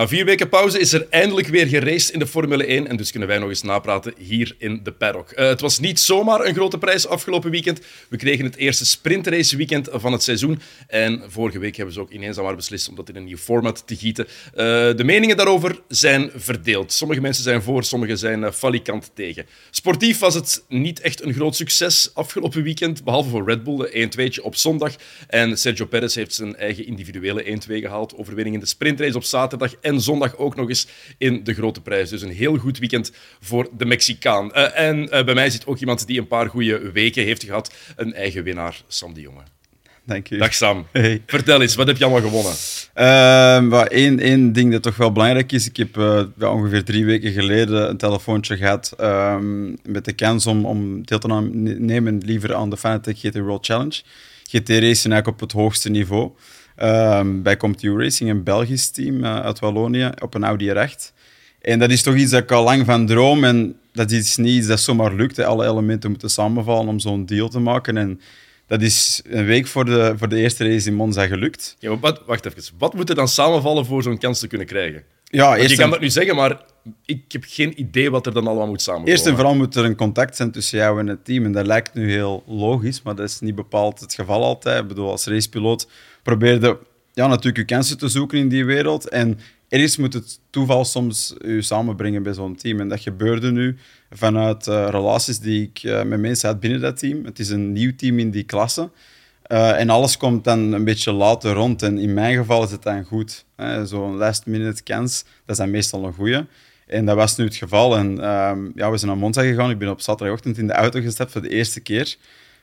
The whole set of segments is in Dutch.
Na vier weken pauze is er eindelijk weer geraced in de Formule 1 en dus kunnen wij nog eens napraten hier in de paddock. Uh, het was niet zomaar een grote prijs afgelopen weekend. We kregen het eerste sprintrace weekend van het seizoen en vorige week hebben ze ook ineens maar beslist om dat in een nieuw format te gieten. Uh, de meningen daarover zijn verdeeld. Sommige mensen zijn voor, sommige zijn uh, falikant tegen. Sportief was het niet echt een groot succes afgelopen weekend, behalve voor Red Bull, de 1-2'tje op zondag. En Sergio Perez heeft zijn eigen individuele 1-2 gehaald, overwinning in de sprintrace op zaterdag zondag ook nog eens in de grote prijs. Dus een heel goed weekend voor de Mexicaan. Uh, en uh, bij mij zit ook iemand die een paar goede weken heeft gehad. Een eigen winnaar, Sam de Jonge. Dank u. Dag Sam. Hey. Vertel eens, wat heb je allemaal gewonnen? Eén uh, één ding dat toch wel belangrijk is. Ik heb uh, ongeveer drie weken geleden een telefoontje gehad um, met de kans om, om deel te nemen liever aan de Fanatec GT World Challenge. GT Racing eigenlijk op het hoogste niveau. Um, bij CompTU Racing, een Belgisch team uh, uit Wallonië, op een Audi R8. En dat is toch iets dat ik al lang van droom. En dat is niet iets dat zomaar lukt. Hè. Alle elementen moeten samenvallen om zo'n deal te maken. En dat is een week voor de, voor de eerste race in Monza gelukt. Ja, maar wat, wacht even. Wat moet er dan samenvallen voor zo'n kans te kunnen krijgen? Ja, eerst je kan dat nu zeggen, maar ik heb geen idee wat er dan allemaal moet samenkomen. Eerst en vooral moet er een contact zijn tussen jou en het team. En dat lijkt nu heel logisch, maar dat is niet bepaald het geval altijd. Ik bedoel, als racepiloot probeerde ja, natuurlijk je kansen te zoeken in die wereld. En ergens moet het toeval soms u samenbrengen bij zo'n team. En dat gebeurde nu vanuit uh, relaties die ik uh, met mensen had binnen dat team. Het is een nieuw team in die klasse. Uh, en alles komt dan een beetje later rond. En in mijn geval is het dan goed. Zo'n last-minute kans, dat is dan meestal een goede. En dat was nu het geval. En uh, ja, we zijn naar Monza gegaan. Ik ben op zaterdagochtend in de auto gestapt voor de eerste keer.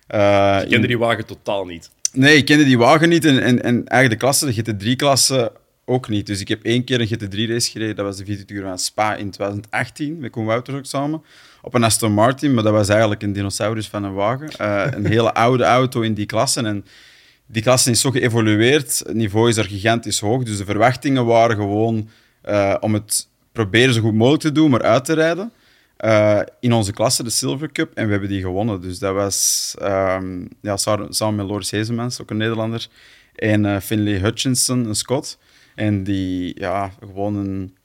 Je kende die wagen totaal niet? Nee, ik kende die wagen niet. En, en, en eigenlijk de klasse, de GT3-klasse, ook niet. Dus ik heb één keer een GT3-race gereden. Dat was de 24 uur van Spa in 2018. Met Koen Wouters ook samen. Op een Aston Martin, maar dat was eigenlijk een dinosaurus van een wagen. Uh, een hele oude auto in die klasse. En die klasse is zo geëvolueerd. Het niveau is er gigantisch hoog. Dus de verwachtingen waren gewoon uh, om het proberen zo goed mogelijk te doen, maar uit te rijden. Uh, in onze klasse, de Silver Cup, en we hebben die gewonnen. Dus dat was um, ja, samen met Loris Hezemans, ook een Nederlander, en uh, Finlay Hutchinson, een Scot. En die ja, gewoon een,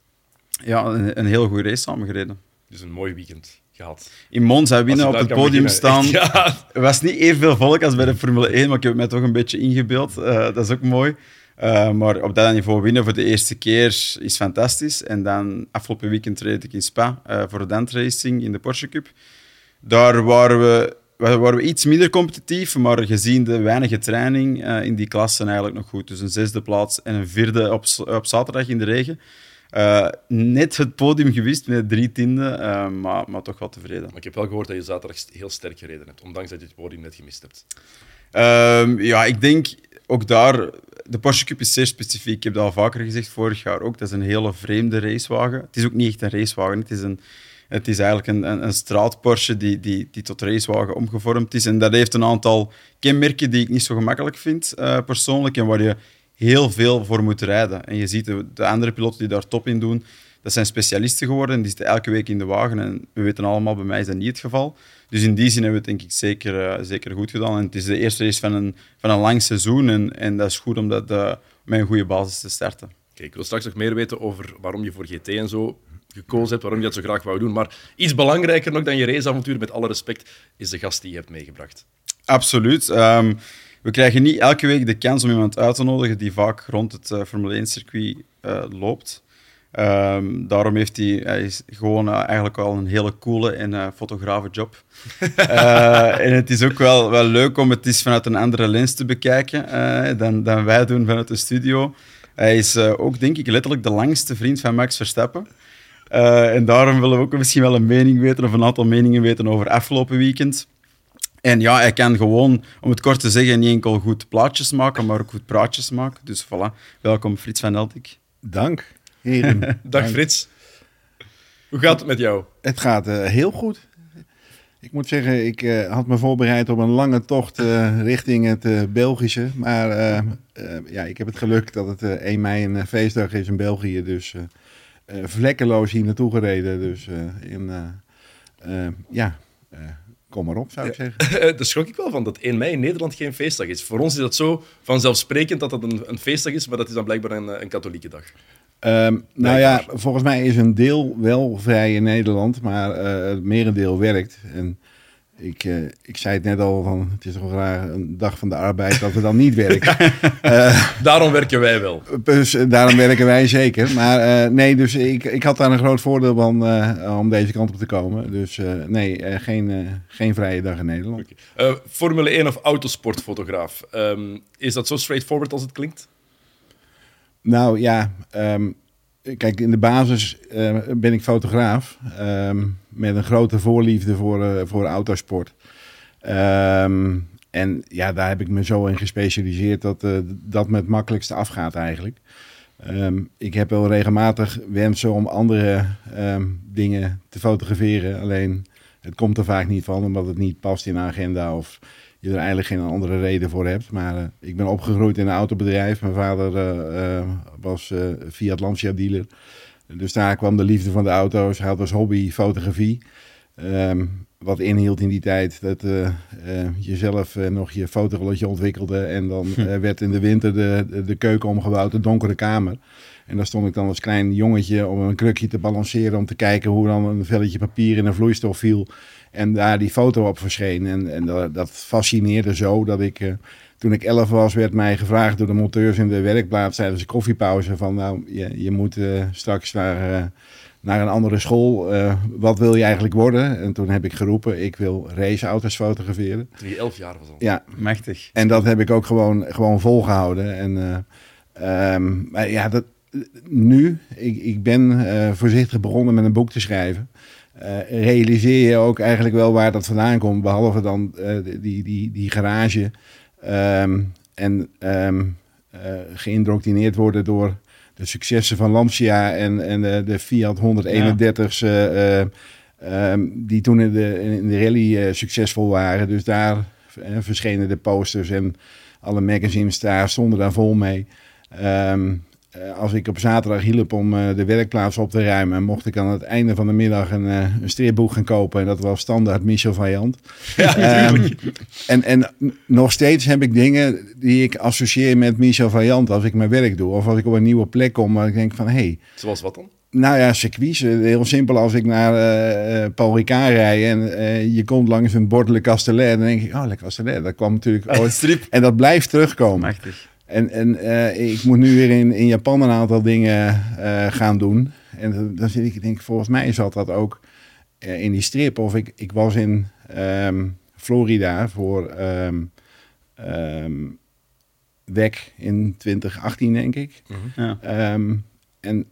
ja, een, een heel goede race samengereden. Dus een mooi weekend gehad. In Monza winnen op het podium beginnen. staan. Ja. Er was niet evenveel volk als bij de Formule 1, maar ik heb het mij toch een beetje ingebeeld. Uh, dat is ook mooi. Uh, maar op dat niveau winnen voor de eerste keer is fantastisch. En dan afgelopen weekend reed ik in Spa uh, voor de Racing in de Porsche Cup. Daar waren we, waren we iets minder competitief, maar gezien de weinige training uh, in die klasse eigenlijk nog goed. Dus een zesde plaats en een vierde op, op zaterdag in de regen. net het podium gewist met drie tienden, maar, maar toch wel tevreden. Maar ik heb wel gehoord dat je zaterdag heel sterk gereden hebt, ondanks dat je het podium net gemist hebt. Ehm, ja, ik denk ook daar, de Porsche Cup is zeer specifiek. Ik heb dat al vaker gezegd, vorig jaar ook. Dat is een hele vreemde racewagen. Het is ook niet echt een racewagen. Het is, een, het is eigenlijk een, een, een die, die, die tot racewagen omgevormd is. En dat heeft een aantal kenmerken die ik niet zo gemakkelijk vind, uh, persoonlijk. En waar je heel veel voor moet rijden. En je ziet de, de andere piloten die daar top in doen, dat zijn specialisten geworden. Die zitten elke week in de wagen. En we weten allemaal, bij mij is dat niet het geval. Dus in die zin hebben we het denk ik zeker, uh, zeker goed gedaan. En het is de eerste race van een, van een lang seizoen. En, en dat is goed om dat uh, met een goede basis te starten. Kijk, ik wil straks nog meer weten over waarom je voor GT en zo gekozen hebt, waarom je dat zo graag wou doen. Maar iets belangrijker nog dan je raceavontuur, met alle respect, is de gast die je hebt meegebracht. Absoluut. Um, we krijgen niet elke week de kans om iemand uit te nodigen die vaak rond het uh, Formule 1-circuit loopt. Um, daarom heeft hij, hij is gewoon uh, eigenlijk wel een hele coole en uh, fotografe job. uh, en het is ook wel, wel leuk om het eens vanuit een andere lens te bekijken dan, dan wij doen vanuit de studio. Hij is ook, denk ik, letterlijk de langste vriend van Max Verstappen. en daarom willen we ook misschien wel een mening weten of een aantal meningen weten over afgelopen weekend. En ja, hij kan gewoon, om het kort te zeggen, niet enkel goed plaatjes maken, maar ook goed praatjes maken. Dus voilà, welkom Frits van Eltik. Dank. Dag Frits. Hoe gaat het met jou? Het gaat uh, heel goed. Ik moet zeggen, ik uh, had me voorbereid op een lange tocht uh, richting het Belgische. Maar ja, ik heb het geluk dat het 1 mei een feestdag is in België. Dus vlekkeloos hier naartoe gereden. Dus in, ja, kom maar op, zou ik zeggen. Daar schrok ik wel van, dat 1 mei in Nederland geen feestdag is. Voor ons is dat zo vanzelfsprekend dat dat een, een feestdag is, maar dat is dan blijkbaar een, een katholieke dag. Ehm, nou ja, volgens mij is een deel wel vrij in Nederland, maar eh, het merendeel werkt. En ik, eh, ik zei het net al, van, het is toch raar een dag van de arbeid dat we dan niet werken. Daarom werken wij wel. Dus eh, daarom werken wij zeker. Maar eh, nee, dus ik, ik had daar een groot voordeel van eh, om deze kant op te komen. Dus eh, nee, eh, geen, eh, geen vrije dag in Nederland. Eh, Formule 1 of autosportfotograaf. Ehm, is dat zo straightforward als het klinkt? Nou ja, ehm, kijk, in de basis eh, ben ik fotograaf. ehm, met een grote voorliefde voor, eh, voor autosport. Ehm, en ja, daar heb ik me zo in gespecialiseerd dat eh, dat me het makkelijkste afgaat eigenlijk. Ehm, ik heb wel regelmatig wensen om andere ehm, dingen te fotograferen. Alleen het komt er vaak niet van, omdat het niet past in een agenda of je er eigenlijk geen andere reden voor hebt. Maar eh, ik ben opgegroeid in een autobedrijf. Mijn vader eh, was Fiat Lancia dealer. Dus daar kwam de liefde van de auto's. Hij had als hobby fotografie. Ehm, wat inhield in die tijd dat eh, eh, je zelf eh, nog je fotorolletje ontwikkelde. En dan eh, werd in de winter de, de, de keuken omgebouwd, de donkere kamer. En daar stond ik dan als klein jongetje om een krukje te balanceren. Om te kijken hoe dan een velletje papier in een vloeistof viel. En daar die foto op verscheen. En, en dat, dat fascineerde zo dat ik... toen ik elf was, werd mij gevraagd door de monteurs in de werkplaats tijdens de koffiepauze van nou, je, je moet straks naar, naar een andere school. Eh, wat wil je eigenlijk worden? En toen heb ik geroepen, ik wil raceauto's fotograferen. Toen je elf jaar was al. Ja, Machtig. en dat heb ik ook gewoon, gewoon volgehouden. En, eh, ehm, maar ja, dat, nu, ik, ik ben eh, voorzichtig begonnen met een boek te schrijven. Eh, realiseer je ook eigenlijk wel waar dat vandaan komt, behalve dan eh, die, die, die garage. Ehm, en ehm, eh, geïndoctrineerd worden door de successen van Lancia en, en de, de Fiat 131's, eh, eh, ehm, die toen in de, in de rally eh, succesvol waren. Dus daar verschenen de posters en alle magazines daar stonden daar vol mee. Ehm, eh, als ik op zaterdag hielp om eh, de werkplaats op te ruimen, mocht ik aan het einde van de middag een, eh, een stripboek gaan kopen. En dat was standaard Michel Vaillant. Ehm, en, en nog steeds heb ik dingen die ik associeer met Michel Vaillant als ik mijn werk doe. Of als ik op een nieuwe plek kom waar ik denk van, hé, hey, Zoals wat dan? nou ja, circuits. eh, Heel simpel als ik naar eh, eh, Paul Ricard rijd en eh, je komt langs een bord Le Castellet. Dan denk ik, oh, Le Castellet, dat kwam natuurlijk ooit. Strip. En dat blijft terugkomen. Machtig. En, en eh, ik moet nu weer in, in Japan een aantal dingen eh, gaan doen. En dan- dan zit ik, denk ik, volgens mij zat dat ook eh, in die strip. Of ik, ik was in ehm, Florida voor ehm ehm, WEC in 2018, denk ik. Ja. Ehm, en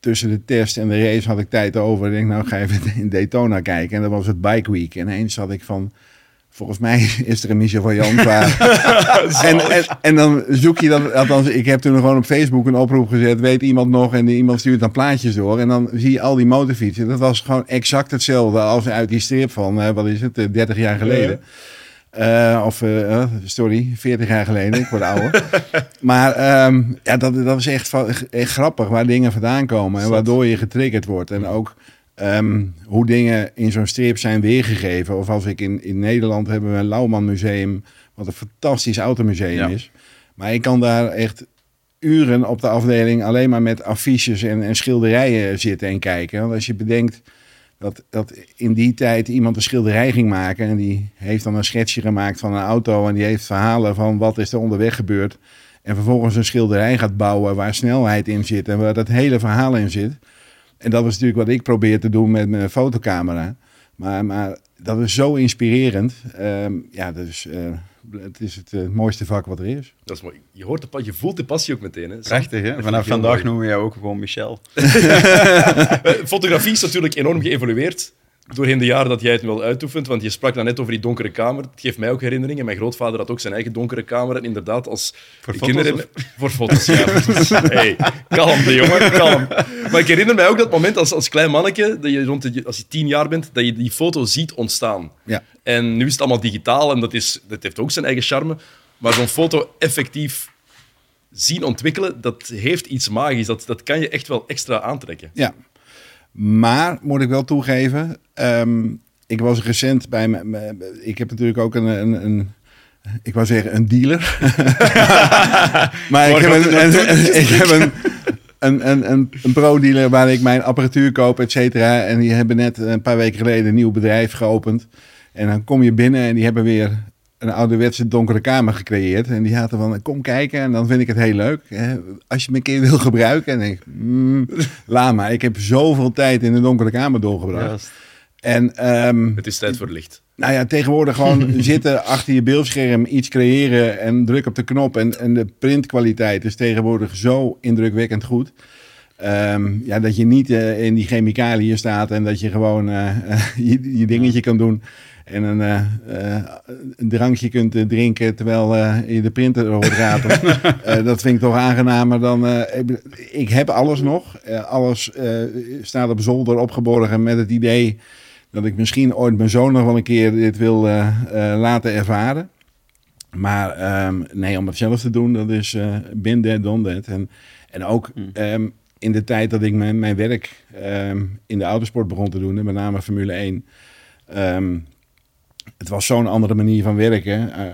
tussen de test en de race had ik tijd over. Ik denk, nou ga even in Daytona kijken. En dat was het Bike Week. En eens had ik van, volgens mij is er een Michel van Jan en, en, en dan zoek je dan, althans, ik heb toen gewoon op Facebook een oproep gezet. Weet iemand nog? En die iemand stuurt dan plaatjes door. En dan zie je al die motorfietsen. Dat was gewoon exact hetzelfde als uit die strip van, eh, wat is het, eh, 30 jaar geleden. Eh, of, eh, eh, sorry, 40 jaar geleden. Ik word ouder. maar ehm, ja, dat, dat is echt, echt grappig waar dingen vandaan komen. En waardoor je getriggerd wordt. En ook ehm, hoe dingen in zo'n strip zijn weergegeven. Of als ik in, in Nederland hebben we een Lauwman Museum. Wat een fantastisch automuseum Ja. is. Maar ik kan daar echt uren op de afdeling alleen maar met affiches en, en schilderijen zitten en kijken. Want als je bedenkt dat, dat in die tijd iemand een schilderij ging maken en die heeft dan een schetsje gemaakt van een auto en die heeft verhalen van wat is er onderweg gebeurd. En vervolgens een schilderij gaat bouwen waar snelheid in zit en waar dat hele verhaal in zit. En dat is natuurlijk wat ik probeer te doen met mijn fotocamera. Maar, maar dat is zo inspirerend. Ehm, ja, dus eh, het is het eh, mooiste vak wat er is. Dat is mooi. Je, hoort de, je voelt de passie ook meteen. Hè? Prachtig, hè? Vanaf vandaag mooi. noemen we jou ook gewoon Michel. Eh, Fotografie is natuurlijk enorm geëvolueerd doorheen de jaren dat jij het wel uitoefent. Want je sprak dan net over die donkere kamer. Het geeft mij ook herinneringen. Mijn grootvader had ook zijn eigen donkere kamer. En inderdaad, als Voor me- Voor foto's, ja. hey, kalm, de jongen, kalm. Maar ik herinner mij ook dat moment als, als klein manneke, dat je rond de, als je tien jaar bent, dat je die foto ziet ontstaan. Ja. En nu is het allemaal digitaal en dat, is, dat heeft ook zijn eigen charme. Maar zo'n foto effectief zien ontwikkelen, dat heeft iets magisch. Dat, dat kan je echt wel extra aantrekken. Ja, maar moet ik wel toegeven, ehm, ik was recent bij me. Ik heb natuurlijk ook een, een, een ik wou zeggen een dealer. maar ik heb een, een- ik heb een, een, een, een, een pro-dealer waar ik mijn apparatuur koop, et cetera. En die hebben net een paar weken geleden een nieuw bedrijf geopend. En dan kom je binnen en die hebben weer een ouderwetse donkere kamer gecreëerd. En die hadden van, kom kijken en dan vind ik het heel leuk. Hè, Als je me een keer wil gebruiken. En ik, mm, laat maar. Ik heb zoveel tijd in de donkere kamer doorgebracht. Juist. En ehm, Het is tijd voor licht. nou ja, tegenwoordig gewoon zitten achter je beeldscherm, iets creëren en druk op de knop. En, en de printkwaliteit is tegenwoordig zo indrukwekkend goed. Ehm, ja, dat je niet eh, in die chemicaliën staat en dat je gewoon eh, je, je dingetje kan doen. En een, eh, eh, een drankje kunt eh, drinken terwijl je de printer hoort ratelen. Dat vind ik toch aangenamer dan... ik, heb alles nog. Alles staat op zolder opgeborgen met het idee dat ik misschien ooit mijn zoon nog wel een keer dit wil laten ervaren. Maar ehm, nee, om het zelf te doen, dat is eh been dead, done that. En, en ook ehm, in de tijd dat ik mijn, mijn werk ehm, in de autosport begon te doen, en met name Formule 1. ehm, het was zo'n andere manier van werken. Eh,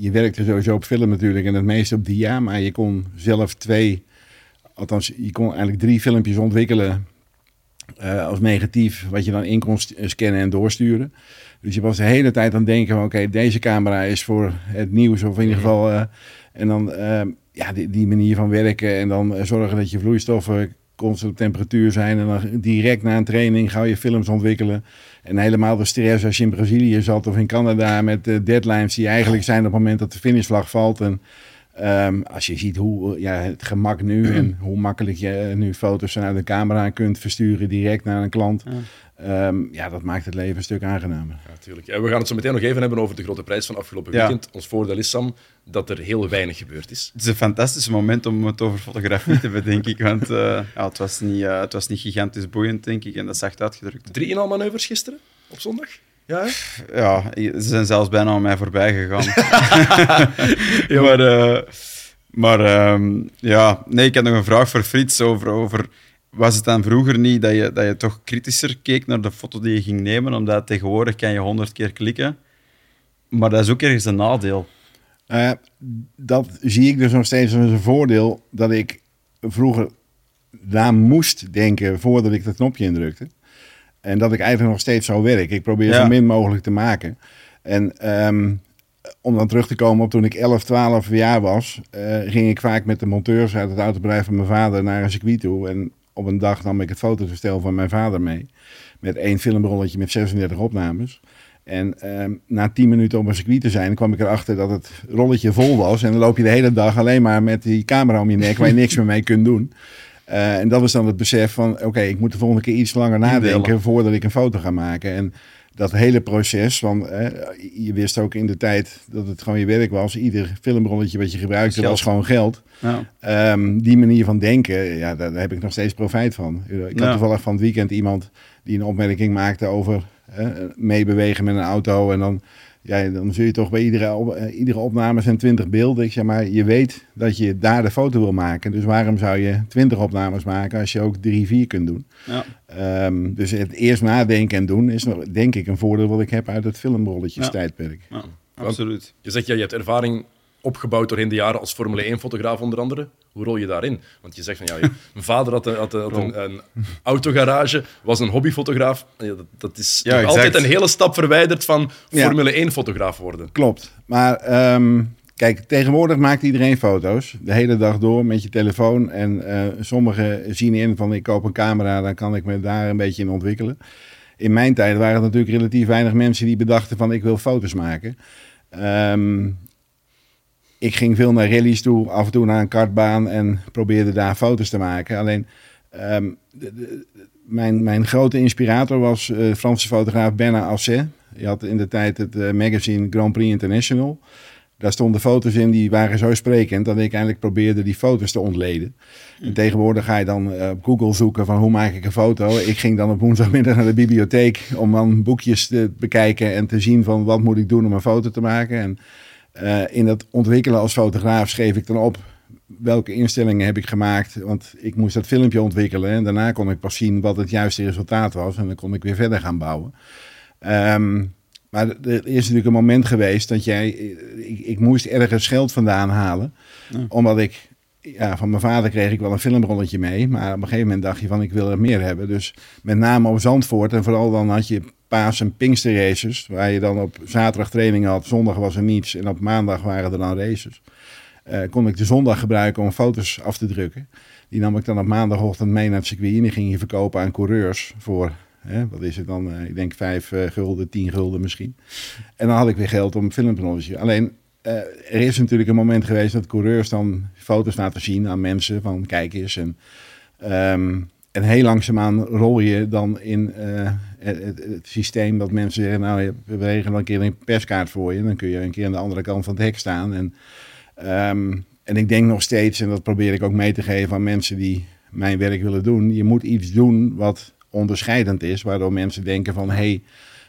je werkte sowieso op film natuurlijk en het meeste op dia, maar je kon zelf twee, althans je kon eigenlijk drie filmpjes ontwikkelen eh, als negatief, wat je dan in kon st- scannen en doorsturen. Dus je was de hele tijd aan het denken van oké, deze camera is voor het nieuws of in ieder geval... eh, en dan eh, ja, die, die manier van werken en dan eh, zorgen dat je vloeistoffen constant temperatuur zijn. En dan direct na een training ga je films ontwikkelen. En helemaal de stress als je in Brazilië zat of in Canada met eh, deadlines die eigenlijk zijn op het moment dat de finishvlag valt. En ehm, als je ziet hoe eh, ja, het gemak nu en hoe makkelijk je eh, nu foto's vanuit de camera kunt versturen direct naar een klant. Ehm, ja, dat maakt het leven een stuk aangenamer. Ja, natuurlijk. En we gaan het zo meteen nog even hebben over de grote prijs van afgelopen Ja. weekend. Ons voordeel is, Sam, dat er heel weinig gebeurd is. Het is een fantastisch moment om het over fotografie te hebben, denk ik. Want eh, ja, het, was niet, eh, het was niet gigantisch boeiend, denk ik. En dat is echt uitgedrukt. Drie inhaalmanoeuvres gisteren, op zondag? Ja, hè? Ja, ze zijn zelfs bijna aan mij voorbij gegaan. maar eh, maar ehm, ja, nee, ik had nog een vraag voor Frits over, over... Was het dan vroeger niet dat je, dat je toch kritischer keek naar de foto die je ging nemen? Omdat tegenwoordig kan je honderd keer klikken. Maar dat is ook ergens een nadeel. Eh, dat zie ik dus nog steeds als een voordeel dat ik vroeger na moest denken voordat ik dat knopje indrukte. En dat ik eigenlijk nog steeds zo werk. Ik probeer Ja. zo min mogelijk te maken. En ehm, om dan terug te komen op toen ik 11, 12 jaar was, eh, ging ik vaak met de monteurs uit het autobedrijf van mijn vader naar een circuit toe. En op een dag nam ik het fototoestel van mijn vader mee. Met één filmrolletje met 36 opnames. En ehm, na 10 minuten op een circuit te zijn, kwam ik erachter dat het rolletje vol was. En dan loop je de hele dag alleen maar met die camera om je nek, waar je niks meer mee kunt doen. Eh, en dat was dan het besef van, oké, ik moet de volgende keer iets langer nadenken voordat ik een foto ga maken. En dat hele proces, van, eh, je wist ook in de tijd dat het gewoon je werk was. Ieder filmrolletje wat je gebruikte was gewoon geld. Ja. Ehm, die manier van denken, ja, daar, daar heb ik nog steeds profijt van. Ik had Ja. toevallig van het weekend iemand die een opmerking maakte over eh, meebewegen met een auto. En dan, ja, dan zul je toch bij iedere, op- eh, iedere opname zijn 20 beelden. Ik zeg maar, je weet dat je daar de foto wil maken. Dus waarom zou je 20 opnames maken als je ook drie, vier kunt doen? Ja. Ehm, dus het eerst nadenken en doen is nog, denk ik een voordeel wat ik heb uit het filmrolletjes Ja. tijdperk. Ja, absoluut. Je zegt, ja, je hebt ervaring opgebouwd doorheen de jaren als Formule 1-fotograaf onder andere. Hoe rol je daarin? Want je zegt van, ja, je- mijn vader had, een, had, een- had een, een autogarage, was een hobbyfotograaf. Ja, dat, dat is Ja, altijd een hele stap verwijderd van Ja. Formule 1-fotograaf worden. Klopt. Maar ehm, kijk, tegenwoordig maakt iedereen foto's. De hele dag door met je telefoon. En eh, sommigen zien in van ik koop een camera, dan kan ik me daar een beetje in ontwikkelen. In mijn tijd waren er natuurlijk relatief weinig mensen die bedachten van ik wil foto's maken. Ehm, ik ging veel naar rallies toe, af en toe naar een kartbaan en probeerde daar foto's te maken. Alleen ehm, de- mijn, mijn grote inspirator was eh, Franse fotograaf Bernard Asset. Je had in de tijd het eh, magazine Grand Prix International. Daar stonden foto's in die waren zo sprekend dat ik eigenlijk probeerde die foto's te ontleden. En tegenwoordig ga je dan eh, op Google zoeken van hoe maak ik een foto. Ik ging dan op woensdagmiddag naar de bibliotheek om dan boekjes te bekijken en te zien van wat moet ik doen om een foto te maken. En eh, in dat ontwikkelen als fotograaf schreef ik dan op welke instellingen heb ik gemaakt. Want ik moest dat filmpje ontwikkelen en daarna kon ik pas zien wat het juiste resultaat was. En dan kon ik weer verder gaan bouwen. Ehm, maar er is natuurlijk een moment geweest dat jij... Ik, ik moest ergens geld vandaan halen. Ja. Omdat ik ja, van mijn vader kreeg ik wel een filmrolletje mee. Maar op een gegeven moment dacht je van ik wil er meer hebben. Dus met name op Zandvoort. En vooral dan had je paas- en pinksterraces. Waar je dan op zaterdag training had. Zondag was er niets. En op maandag waren er dan races. Eh, kon ik de zondag gebruiken om foto's af te drukken. Die nam ik dan op maandagochtend mee naar het circuit. En ging je verkopen aan coureurs voor... Wat is het dan? Eh, ik denk vijf eh, gulden, tien gulden misschien. En dan had ik weer geld om filmrolletje. Alleen er is natuurlijk een moment geweest dat coureurs dan foto's laten zien aan mensen van kijk eens. En, ehm, en heel langzaamaan rol je dan in het, het- het systeem dat mensen zeggen, nou we regelen een keer een perskaart voor je. Dan kun je een keer aan de andere kant van het hek staan. En, ehm, en ik denk nog steeds, en dat probeer ik ook mee te geven aan mensen die mijn werk willen doen. Je moet iets doen wat onderscheidend is, waardoor mensen denken van hé, hey,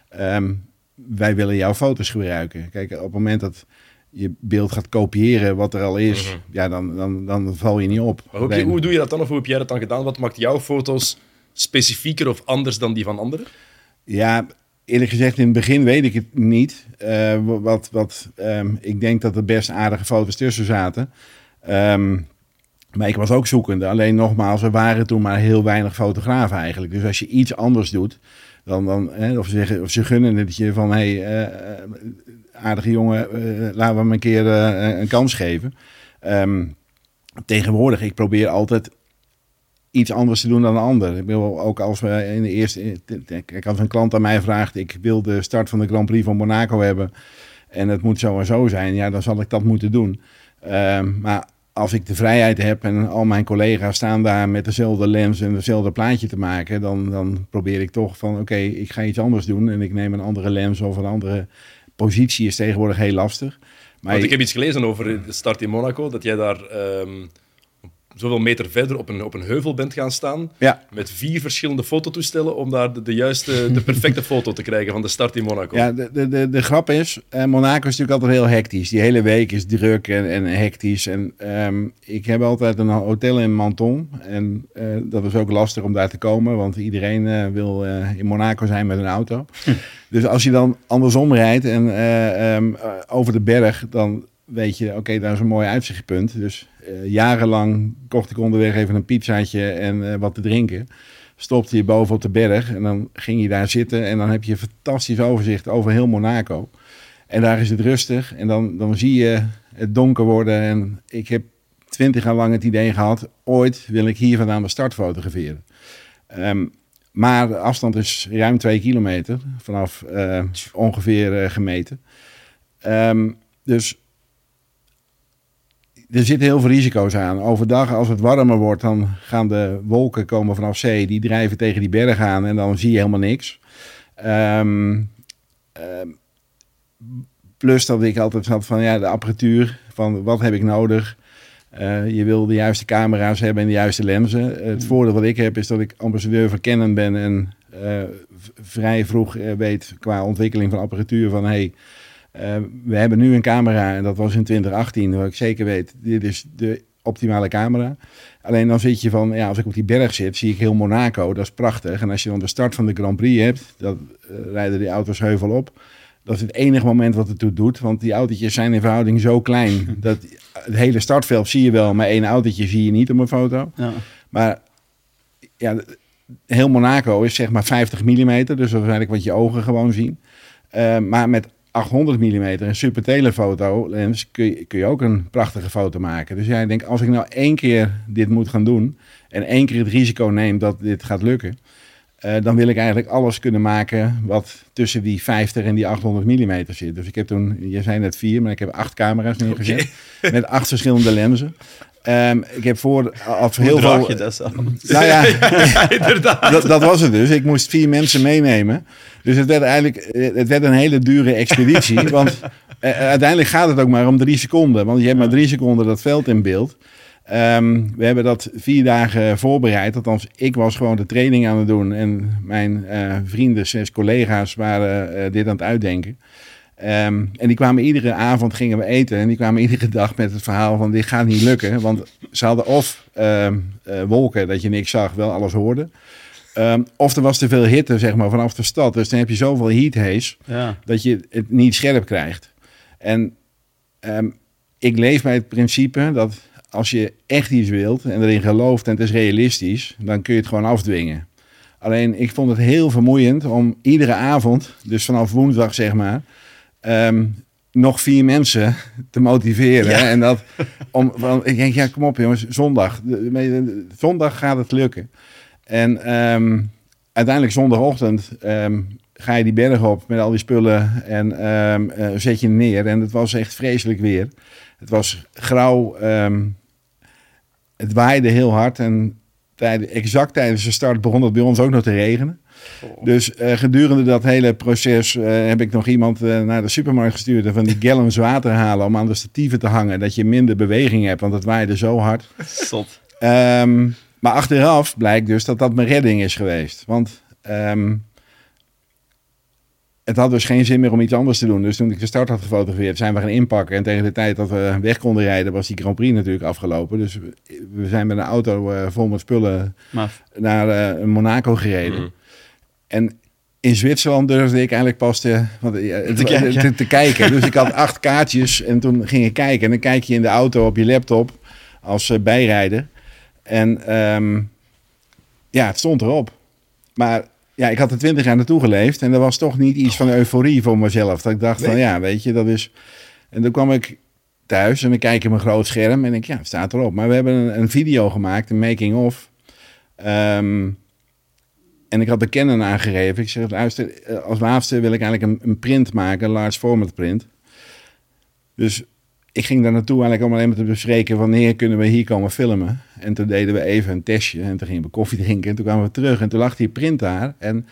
ehm, wij willen jouw foto's gebruiken. Kijk, op het moment dat je beeld gaat kopiëren wat er al is, Mhm. ja, dan, dan, dan val je niet op. Maar hoe, hoe doe je dat dan, of hoe heb jij dat dan gedaan? Wat maakt jouw foto's specifieker of anders dan die van anderen? Ja, eerlijk gezegd, in het begin weet ik het niet. Eh, wat, wat, ehm, ik denk dat er best aardige foto's tussen zaten. Ehm, maar ik was ook zoekende. Alleen nogmaals, er waren toen maar heel weinig fotografen eigenlijk. Dus als je iets anders doet, dan, dan hè, of, ze zeggen, of ze gunnen het je van... Hey, eh, eh, aardige jongen, laten we hem een keer een kans geven. Ehm, tegenwoordig, ik probeer altijd iets anders te doen dan een ander. Ik wil ook als we in de eerste. Kijk, als een klant aan mij vraagt: ik wil de start van de Grand Prix van Monaco hebben. En het moet zo en zo zijn, ja, dan zal ik dat moeten doen. Ehm, maar als ik de vrijheid heb en al mijn collega's staan daar met dezelfde lens en dezelfde plaatje te maken, dan, dan probeer ik toch van: oké, ik ga iets anders doen en ik neem een andere lens of een andere positie is tegenwoordig heel lastig. Maar Want ik heb iets gelezen over de start in Monaco, dat jij daar ehm, zoveel meter verder op een, op een heuvel bent gaan staan. ja, Met vier verschillende fototoestellen om daar de, de juiste, de perfecte foto te krijgen van de start in Monaco. Ja, de, de, de, de grap is, eh, Monaco is natuurlijk altijd heel hectisch. Die hele week is druk en, en hectisch. En ehm, ik heb altijd een hotel in Menton. En eh, dat is ook lastig om daar te komen, want iedereen eh, wil in Monaco zijn met een auto. Dus als je dan andersom rijdt en eh, ehm, eh, over de berg, dan weet je, oké, daar is een mooi uitzichtpunt. Dus jarenlang kocht ik onderweg even een pizzaatje en eh, wat te drinken stopte je boven op de berg en dan ging je daar zitten en dan heb je een fantastisch overzicht over heel Monaco. En daar is het rustig en dan, dan zie je het donker worden en ik heb twintig jaar lang het idee gehad, ooit wil ik hier vandaan de start fotograferen. Ehm, maar de afstand is ruim twee kilometer vanaf eh, ongeveer eh, gemeten. Ehm, dus er zitten heel veel risico's aan. Overdag, als het warmer wordt, dan gaan de wolken komen vanaf zee. Die drijven tegen die berg aan en dan zie je helemaal niks. Ehm, ehm, plus dat ik altijd had van ja, de apparatuur. Van wat heb ik nodig? Eh, je wil de juiste camera's hebben en de juiste lenzen. Het voordeel wat ik heb is dat ik ambassadeur van Canon ben en v- vrij vroeg eh, weet qua ontwikkeling van apparatuur van hey, we hebben nu een camera en dat was in 2018, waar ik zeker weet, dit is de optimale camera. Alleen dan zit je van, ja, als ik op die berg zit, zie ik heel Monaco, dat is prachtig. En als je dan de start van de Grand Prix hebt, dan eh, rijden die auto's heuvel op. Dat is het enige moment wat het toe doet, want die autootjes zijn in verhouding zo klein. dat het hele startveld zie je wel, maar één autootje zie je niet op een foto. Ja. Maar ja, heel Monaco is zeg maar 50 mm, dus dat is eigenlijk wat je ogen gewoon zien. Eh, maar met 800 mm een super telefoto lens kun je, kun je ook een prachtige foto maken. Dus ja, ik denk als ik nou één keer dit moet gaan doen en één keer het risico neem dat dit gaat lukken, eh, dan wil ik eigenlijk alles kunnen maken wat tussen die 50 en die 800 mm zit. Dus ik heb toen, je zei net vier, maar ik heb acht camera's neergezet met acht verschillende lenzen. Ehm, ik heb voor af heel draag veel. je dat? Nou ja, inderdaad. dat, dat was het dus. Ik moest vier mensen meenemen. Dus het werd eigenlijk eh, het werd een hele dure expeditie. want eh, uiteindelijk gaat het ook maar om drie seconden. Want je hebt maar drie seconden dat veld in beeld. Ehm, we hebben dat vier dagen voorbereid. Althans, ik was gewoon de training aan het doen. En mijn eh, vrienden, zes collega's, waren eh, dit aan het uitdenken. Ehm, en die kwamen iedere avond gingen we eten. En die kwamen iedere dag met het verhaal van dit gaat niet lukken. Want ze hadden of ehm, eh, wolken dat je niks zag, wel alles hoorde. Ehm, of er was te veel hitte zeg maar, vanaf de stad. Dus dan heb je zoveel heat haze Ja. dat je het niet scherp krijgt. En ik leef bij het principe dat als je echt iets wilt en erin gelooft en het is realistisch, dan kun je het gewoon afdwingen. Alleen ik vond het heel vermoeiend om iedere avond, dus vanaf woensdag zeg maar, ehm, nog vier mensen te motiveren. Ja. En dat om, van, ik denk, ja, kom op jongens, zondag. Zondag gaat het lukken. En ehm, uiteindelijk zondagochtend ehm, ga je die berg op met al die spullen en eh, zet je neer. En het was echt vreselijk weer. Het was grauw. het waaide heel hard. En tijd, exact tijdens de start begon het bij ons ook nog te regenen. Dus eh, gedurende dat hele proces eh, heb ik nog iemand eh, naar de supermarkt gestuurd en van die gallons water halen om aan de statieven te hangen. Dat je minder beweging hebt, want het waaide zo hard. Zot. Ehm, maar achteraf blijkt dus dat dat mijn redding is geweest. Want ehm, het had dus geen zin meer om iets anders te doen. Dus toen ik de start had gefotografeerd, zijn we gaan inpakken. En tegen de tijd dat we weg konden rijden, was die Grand Prix natuurlijk afgelopen. Dus we- zijn met een auto eh, vol met spullen Maf. naar eh, Monaco gereden. Mhm. En in Zwitserland durfde ik eigenlijk pas te, want, eh, Te kijken. te- te kijken. Dus ik had acht kaartjes en toen ging ik kijken. En dan kijk je in de auto op je laptop als eh, bijrijder. En ehm, ja, het stond erop. Maar ja, ik had er twintig jaar naartoe geleefd. En er was toch niet iets van euforie voor mezelf. Dat ik dacht van ja, weet je, dat is... En toen kwam ik thuis en ik kijk in mijn groot scherm en ik, ja, het staat erop. Maar we hebben een, een video gemaakt, een making-of. Ehm, en ik had de Canon aangegeven. Ik zeg, luister, eh, als laatste wil ik eigenlijk een, een print maken, een large format print. Dus ik ging daar naartoe eigenlijk om alleen maar te bespreken wanneer kunnen we hier komen filmen. En toen deden we even een testje en toen gingen we koffie drinken. En toen kwamen we terug en toen lag die print daar. En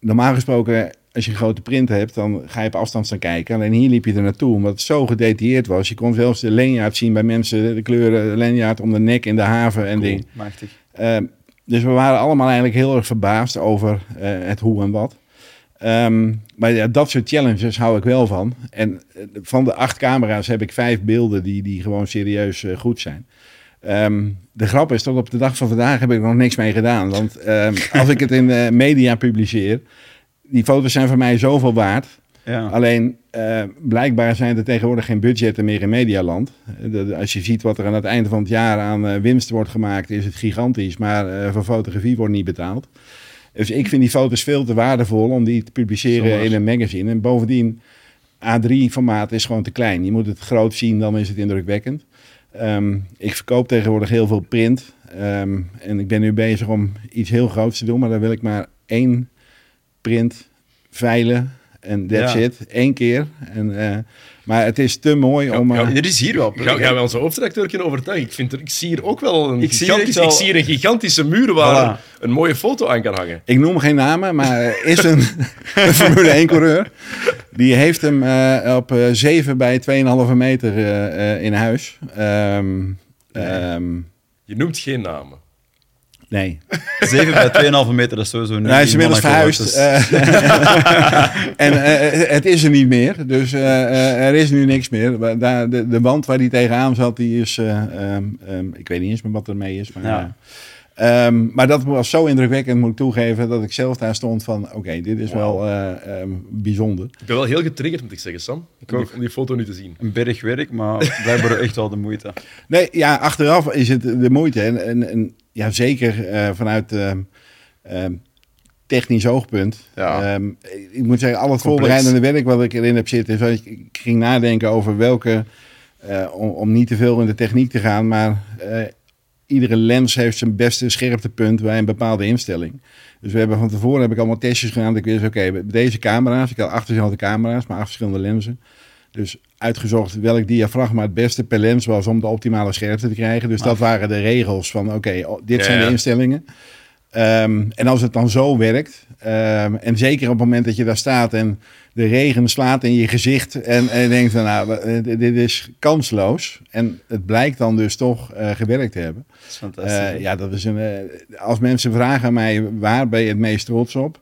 normaal gesproken, als je een grote print hebt, dan ga je op afstand staan kijken. Alleen hier liep je er naartoe, omdat het zo gedetailleerd was. Je kon zelfs de lanyard zien bij mensen, de kleuren, de lanyard om de nek in de haven en. Machtig. Ehm, dus we waren allemaal eigenlijk heel erg verbaasd over eh, het hoe en wat. Ehm, maar ja, dat soort challenges hou ik wel van. En eh, van de acht camera's heb ik vijf beelden die, die gewoon serieus eh, goed zijn. Ehm, de grap is, tot op de dag van vandaag heb ik nog niks mee gedaan. Want ehm, als ik het in de media publiceer, die foto's zijn voor mij zoveel waard. Ja. Alleen eh, blijkbaar zijn er tegenwoordig geen budgetten meer in Medialand. De- als je ziet wat er aan het einde van het jaar aan eh, winst wordt gemaakt, is het gigantisch. Maar eh, voor fotografie wordt niet betaald. Dus ik vind die foto's veel te waardevol om die te publiceren in een magazine. En bovendien, A3-formaat is gewoon te klein. Je moet het groot zien, dan is het indrukwekkend. Ehm, ik verkoop tegenwoordig heel veel print. Ehm, en ik ben nu bezig om iets heel groots te doen. Maar dan wil ik maar één print veilen. En that's Ja. it. Eén keer. En, eh, maar het is te mooi Ja, om... ja, eh, Er is hier wel. Gaan, gaan we onze hoofdredacteur kunnen overtuigen? Ik, vind er, ik zie hier ook wel een, Ik zie gigantisch, echt wel- ik zie hier een gigantische muur waar Voilà. een mooie foto aan kan hangen. Ik noem geen namen, maar er is een, een Formule 1 coureur. Die heeft hem eh, op eh 7 bij 2,5 meter eh, eh, in huis. Ehm, ehm, Je noemt geen namen. Nee. 7 bij 2,5 meter, dat is sowieso niet Hij is in inmiddels verhuisd. dus- eh, en eh, het is er niet meer. Dus eh, eh, er is nu niks meer. Daar, de, de wand waar hij tegenaan zat, die is... eh, ehm, ehm, ik weet niet eens meer wat er mee is. Maar, Ja. Ehm, maar dat was zo indrukwekkend, moet ik toegeven, dat ik zelf daar stond van... Oké, dit is wel eh, ehm, bijzonder. Ik ben wel heel getriggerd, moet ik zeggen, Sam. Om ook. die, om die foto nu te zien. Een berg werk, maar blijkbaar echt wel de moeite. Nee, ja, achteraf is het de moeite. En, en, en ja, zeker eh, vanuit ehm, ehm, technisch oogpunt. Ja. Ehm, ik moet zeggen, al het Complex. voorbereidende werk wat ik erin heb zitten. Zo, ik, ik ging nadenken over welke, eh, om, om niet te veel in de techniek te gaan, maar eh, iedere lens heeft zijn beste scherptepunt bij een bepaalde instelling. Dus we hebben van tevoren heb ik allemaal testjes gedaan. Dat ik wist, oké, deze camera's, ik had acht verschillende camera's, maar acht verschillende lenzen. Dus uitgezocht welk diafragma het beste per lens was om de optimale scherpte te krijgen. Dus dat waren de regels van oké, oh, dit Ja, zijn de instellingen. Ehm, en als het dan zo werkt, ehm, en zeker op het moment dat je daar staat en de regen slaat in je gezicht en, en je denkt van nou, eh, dit dit is kansloos. En het blijkt dan dus toch eh, gewerkt te hebben. Dat is fantastisch. Eh, ja, dat is een. als mensen vragen aan mij waar ben je het meest trots op,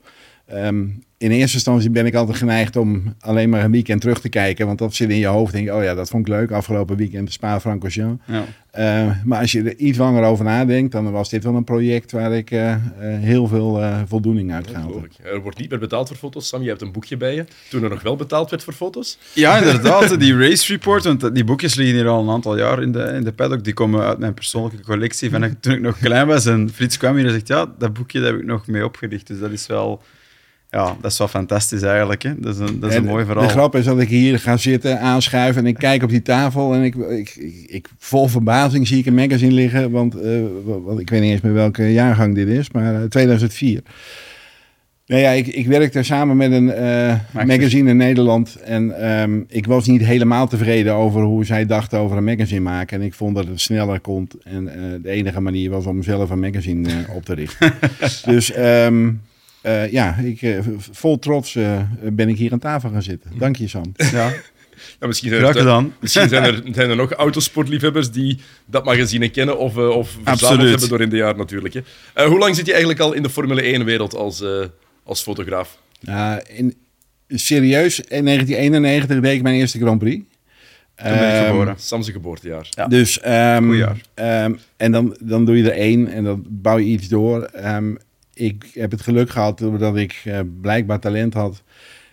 ehm, in eerste instantie ben ik altijd geneigd om alleen maar een weekend terug te kijken. Want dat zit in je hoofd. Denk je, oh ja, dat vond ik leuk. Afgelopen weekend Spa-Francorchamps. Ja. Uh, maar als je er iets langer over nadenkt, dan was dit wel een project waar ik uh, uh, heel veel voldoening uit gehaald heb. Er wordt niet meer betaald voor foto's, Sam. Je hebt een boekje bij je. Toen er nog wel betaald werd voor foto's? Ja, inderdaad. die race report, want die boekjes liggen hier al een aantal jaar in de, in de paddock. Die komen uit mijn persoonlijke collectie van toen ik nog klein was. En Frits kwam hier en zegt, ja, dat boekje dat heb ik nog mee opgericht. Dus dat is wel ja, dat is wel fantastisch eigenlijk. Hè? Dat is een, dat is een mooi verhaal. De grap is dat ik hier ga zitten, aanschuiven en ik kijk op die tafel en ik, ik, ik, vol verbazing zie ik een magazine liggen, want, uh, want ik weet niet eens meer welke jaargang dit is, maar uh, 2004. Nou ja, ik, ik werkte samen met een uh, magazine in Nederland en um, ik was niet helemaal tevreden over hoe zij dachten over een magazine maken. En ik vond dat het sneller kon en de enige manier was om zelf een magazine op te richten. dus um, uh, ja, ik, uh, vol trots uh, ben ik hier aan tafel gaan zitten. Dank je, Sam. Ja. Ja, misschien zijn er, gedaan. Misschien zijn er, zijn er nog autosportliefhebbers die dat magazine kennen of, of verzameld hebben door in de jaar natuurlijk. Hè. hoe lang zit je eigenlijk al in de Formule 1-wereld als, als fotograaf? in, serieus, in 1991 deed ik mijn eerste Grand Prix. Toen ben ik geboren. Um, Sam's geboortejaar. Ja. Dus, um, Goeie jaar. Um, en dan, dan doe je er één en dan bouw je iets door ik heb het geluk gehad dat ik uh, blijkbaar talent had.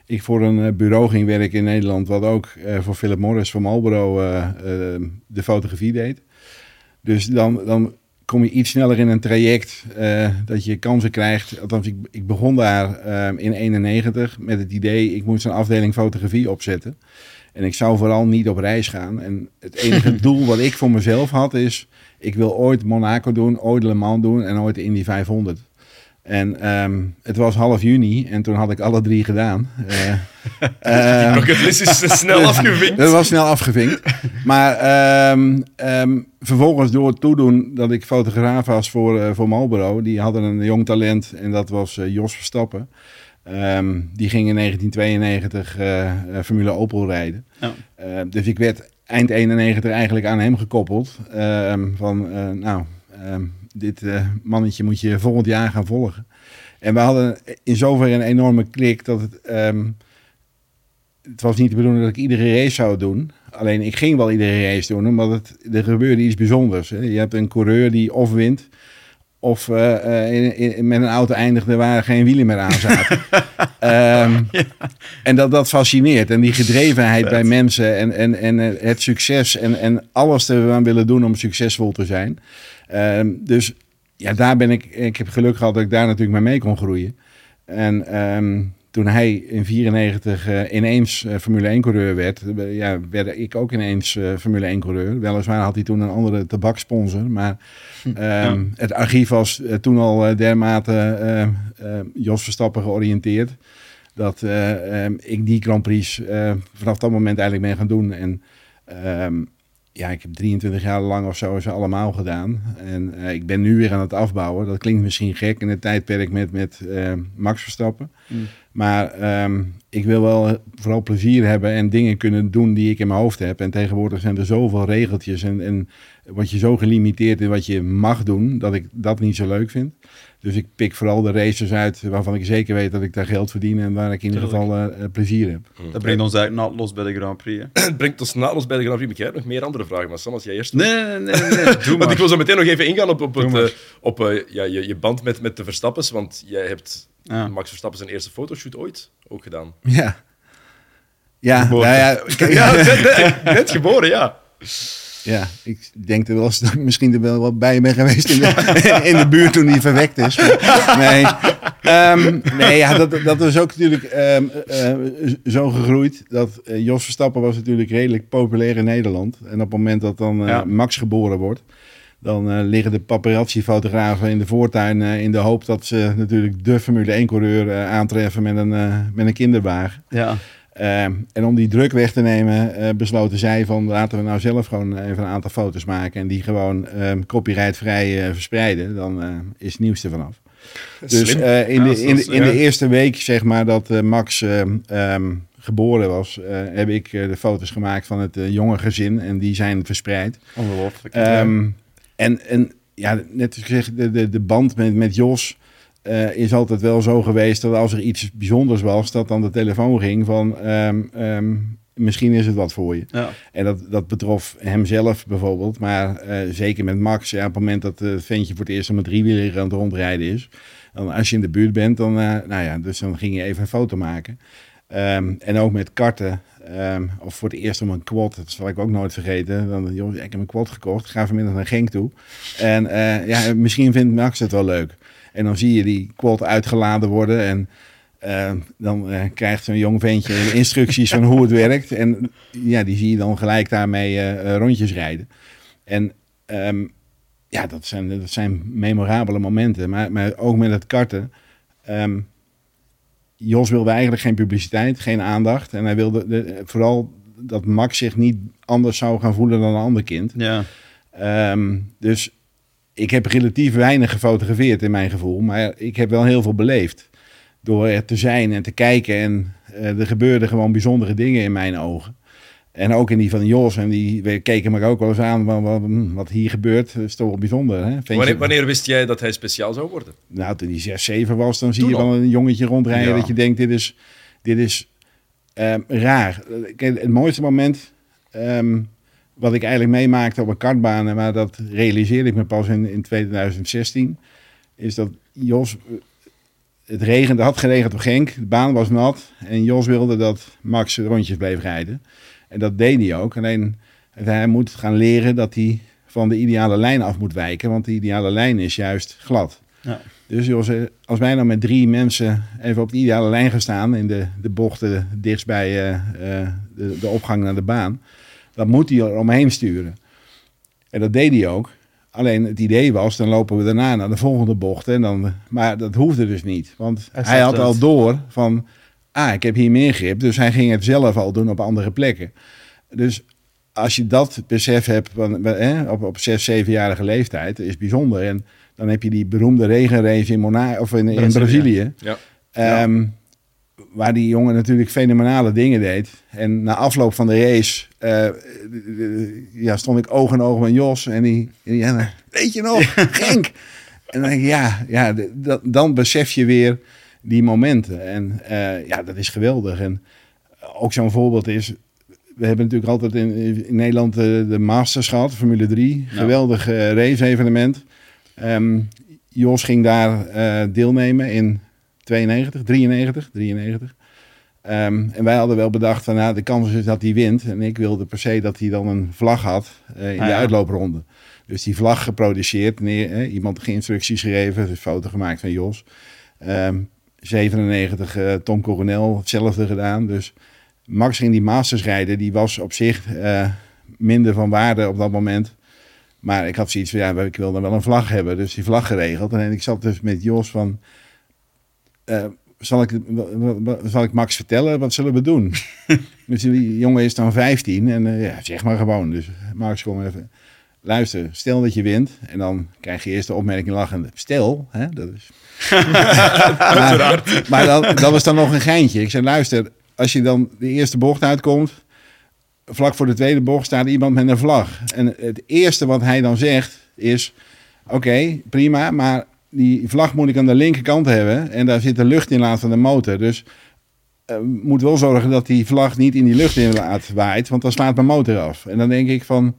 Ik voor een uh, bureau ging werken in Nederland, wat ook uh, voor Philip Morris van Marlboro de fotografie deed. Dus dan, dan kom je iets sneller in een traject dat je kansen krijgt. Althans, ik, ik begon daar in 91 met het idee, ik moest een afdeling fotografie opzetten. En ik zou vooral niet op reis gaan. En het enige doel wat ik voor mezelf had is, ik wil ooit Monaco doen, ooit Le Mans doen en ooit de Indy 500. En um, het was half juni en toen had ik alle drie gedaan. Uh, uh, het is snel afgevinkt. Dat was snel afgevinkt. Maar um, um, vervolgens door het toedoen dat ik fotograaf was voor, uh, voor Marlboro. Die hadden een jong talent en dat was uh, Jos Verstappen. die ging in 1992 uh, Formule Opel rijden. Oh. dus ik werd eind 91 eigenlijk aan hem gekoppeld. van nou dit uh, mannetje moet je volgend jaar gaan volgen. En we hadden in zoverre een enorme klik dat het... Um, het was niet de bedoeling dat ik iedere race zou doen. Alleen ik ging wel iedere race doen, omdat het, er gebeurde iets bijzonders. Hè. Je hebt een coureur die of wint, of uh, uh, in, in, met een auto eindigde waar geen wielen meer aan zaten. um, ja. En dat, dat fascineert. En die gedrevenheid Vet. bij mensen en, en, en het succes en, en alles eraan willen doen om succesvol te zijn. Um, dus ja, daar ben ik. Ik heb geluk gehad dat ik daar natuurlijk mee mee kon groeien. En um, toen hij in 94 uh, ineens uh, Formule 1 coureur werd, uh, ja, werd ik ook ineens Formule 1 coureur. Weliswaar had hij toen een andere tabaksponsor, maar um, ja. het archief was toen al dermate Jos Verstappen georiënteerd. Dat ik die Grand Prix vanaf dat moment eigenlijk ben gaan doen. En ja, ik heb 23 jaar lang of zo ze allemaal gedaan. En uh, ik ben nu weer aan het afbouwen. Dat klinkt misschien gek in het tijdperk met, met uh, Max Verstappen. Mm. Maar um, ik wil wel vooral plezier hebben en dingen kunnen doen die ik in mijn hoofd heb. En tegenwoordig zijn er zoveel regeltjes en, en word je zo gelimiteerd in wat je mag doen, dat ik dat niet zo leuk vind. Dus ik pik vooral de races uit waarvan ik zeker weet dat ik daar geld verdien en waar ik in ieder geval uh, plezier heb. Mm. Dat brengt ons eigenlijk naadloos bij de Grand Prix. Het brengt ons naadloos bij de Grand Prix. Maar jij hebt nog meer andere vragen, maar Sam, als jij eerst... Nee, nee, nee. nee, nee. Doe want ik wil zo meteen nog even ingaan op, op, het, uh, op uh, ja, je, je band met, met de Verstappens, want jij hebt ja. Max Verstappen zijn eerste fotoshoot ooit ook gedaan. Ja. Ja, nou ja, ja net, net, net geboren, ja. Ja, ik denk er wel eens dat ik misschien er wel wat bij ben geweest in de, in de buurt toen hij verwekt is. Maar, nee, um, nee ja, dat, dat was ook natuurlijk um, uh, zo gegroeid dat uh, Jos Verstappen was natuurlijk redelijk populair in Nederland. En op het moment dat dan uh, ja. Max geboren wordt, dan liggen de paparazzi-fotografen in de voortuin in de hoop dat ze natuurlijk de Formule 1-coureur aantreffen met een, met een kinderwagen. Ja. Uh, en om die druk weg te nemen, uh, besloten zij van laten we nou zelf gewoon even een aantal foto's maken en die gewoon uh, copyrightvrij uh, verspreiden. Dan is het nieuws er vanaf. Dus in, de, in, de, in de eerste week, zeg maar, dat Max um, geboren was, heb ik de foto's gemaakt van het jonge gezin en die zijn verspreid. Ongelooflijk. Um, en, en ja, net als gezegd, de, de, de band met, met Jos eh, is altijd wel zo geweest dat als er iets bijzonders was, dat dan de telefoon ging van ehm, ehm, misschien is het wat voor je. Ja. En dat, dat betrof hemzelf bijvoorbeeld, maar eh, zeker met Max, ja, op het moment dat het ventje voor het eerst met driewieler aan het rondrijden is, dan als je in de buurt bent, dan, eh, nou ja, dus dan ging je even een foto maken. Ehm, en ook met karten, ehm, of voor het eerst om een quad, dat zal ik ook nooit vergeten. Dan, joh, ik heb een quad gekocht, ga vanmiddag naar Genk toe. En eh, ja, misschien vindt Max het wel leuk. En dan zie je die quad uitgeladen worden en eh, dan eh, krijgt zo'n jong ventje instructies van hoe het werkt. En ja, die zie je dan gelijk daarmee rondjes rijden. En ehm, ja, dat zijn, dat zijn memorabele momenten. Maar, maar ook met het karten. ehm, Jos wilde eigenlijk geen publiciteit, geen aandacht. En hij wilde de- vooral dat Max zich niet anders zou gaan voelen dan een ander kind. Ja. Ehm, dus ik heb relatief weinig gefotografeerd in mijn gevoel, maar ik heb wel heel veel beleefd. Door er te zijn en te kijken en eh, er gebeurden gewoon bijzondere dingen in mijn ogen. En ook in die van Jos, en die we keken me ook wel eens aan, wat, wat, hm, wat hier gebeurt, is toch wel bijzonder. Hè? Wanneer, wanneer wist jij dat hij speciaal zou worden? nou, toen hij 6, 7 was, dan zie Toen je al? wel een jongetje rondrijden Ja. dat je denkt, dit is, dit is ehm, raar. Kijk, het mooiste moment ehm, wat ik eigenlijk meemaakte op een kartbaan, maar dat realiseerde ik me pas in, in 2016, is dat Jos, eh, het regende, had geregend op Genk, de baan was nat en Jos wilde dat Max rondjes bleef rijden. En dat deed hij ook, alleen hij moet gaan leren dat hij van de ideale lijn af moet wijken, want de ideale lijn is juist glad. Ja. Dus Jos, eh, als wij dan met drie mensen even op de ideale lijn gaan staan, in de, de bochten dichtst bij eh, eh, de, de opgang naar de baan, dan moet hij er omheen sturen. En dat deed hij ook. Alleen het idee was, dan lopen we daarna naar de volgende bocht. En dan, maar dat hoefde dus niet. Want Hij hij, had al door van, ah, ik heb hier meer grip. Dus hij ging het zelf al doen op andere plekken. Dus als je dat besef hebt van, op, op zes, zevenjarige leeftijd, is bijzonder. En dan heb je die beroemde regenrace in, Mona of in, in Brazilië. Brazilië. Ja. Ehm, Waar die jongen natuurlijk fenomenale dingen deed. En na afloop van de race eh, ja, stond ik oog in oog met Jos. En die, en die ja, weet je nog, Genk. En dan denk ik, ja, ja dan besef je weer die momenten. En eh, ja, dat is geweldig. En ook zo'n voorbeeld is, we hebben natuurlijk altijd in, in Nederland de, de Masters gehad, Formule 3. Ja. Geweldig eh, race-evenement. Ehm, Jos ging daar eh, deelnemen in 92, 93, 93. Ehm, en wij hadden wel bedacht van, nou, de kans is dat hij wint. En ik wilde per se dat hij dan een vlag had eh, in Ah, de ja. uitloopronde. Dus die vlag geproduceerd, neer, eh, iemand instructies gegeven, een foto gemaakt van Jos. Ehm, 97, eh, Tom Coronel, hetzelfde gedaan. Dus Max ging die Masters rijden, die was op zich eh, minder van waarde op dat moment. Maar ik had zoiets van, ja, ik wil dan wel een vlag hebben. Dus die vlag geregeld. En ik zat dus met Jos van, eh, zal, ik, zal ik Max vertellen, wat zullen we doen? dus die jongen is dan 15 en ja, zeg maar gewoon. Dus Max, kom even. Luister, stel dat je wint. En dan krijg je eerst de opmerking lachende. Stel, hè, dat is... maar maar dan, dat was dan nog een geintje. Ik zei, luister, als je dan de eerste bocht uitkomt... vlak voor de tweede bocht staat iemand met een vlag. En het eerste wat hij dan zegt is... oké, prima, maar die vlag moet ik aan de linkerkant hebben... en daar zit de luchtinlaat van de motor. Dus eh, moet wel zorgen dat die vlag niet in die luchtinlaat waait... want dan slaat mijn motor af. En dan denk ik van...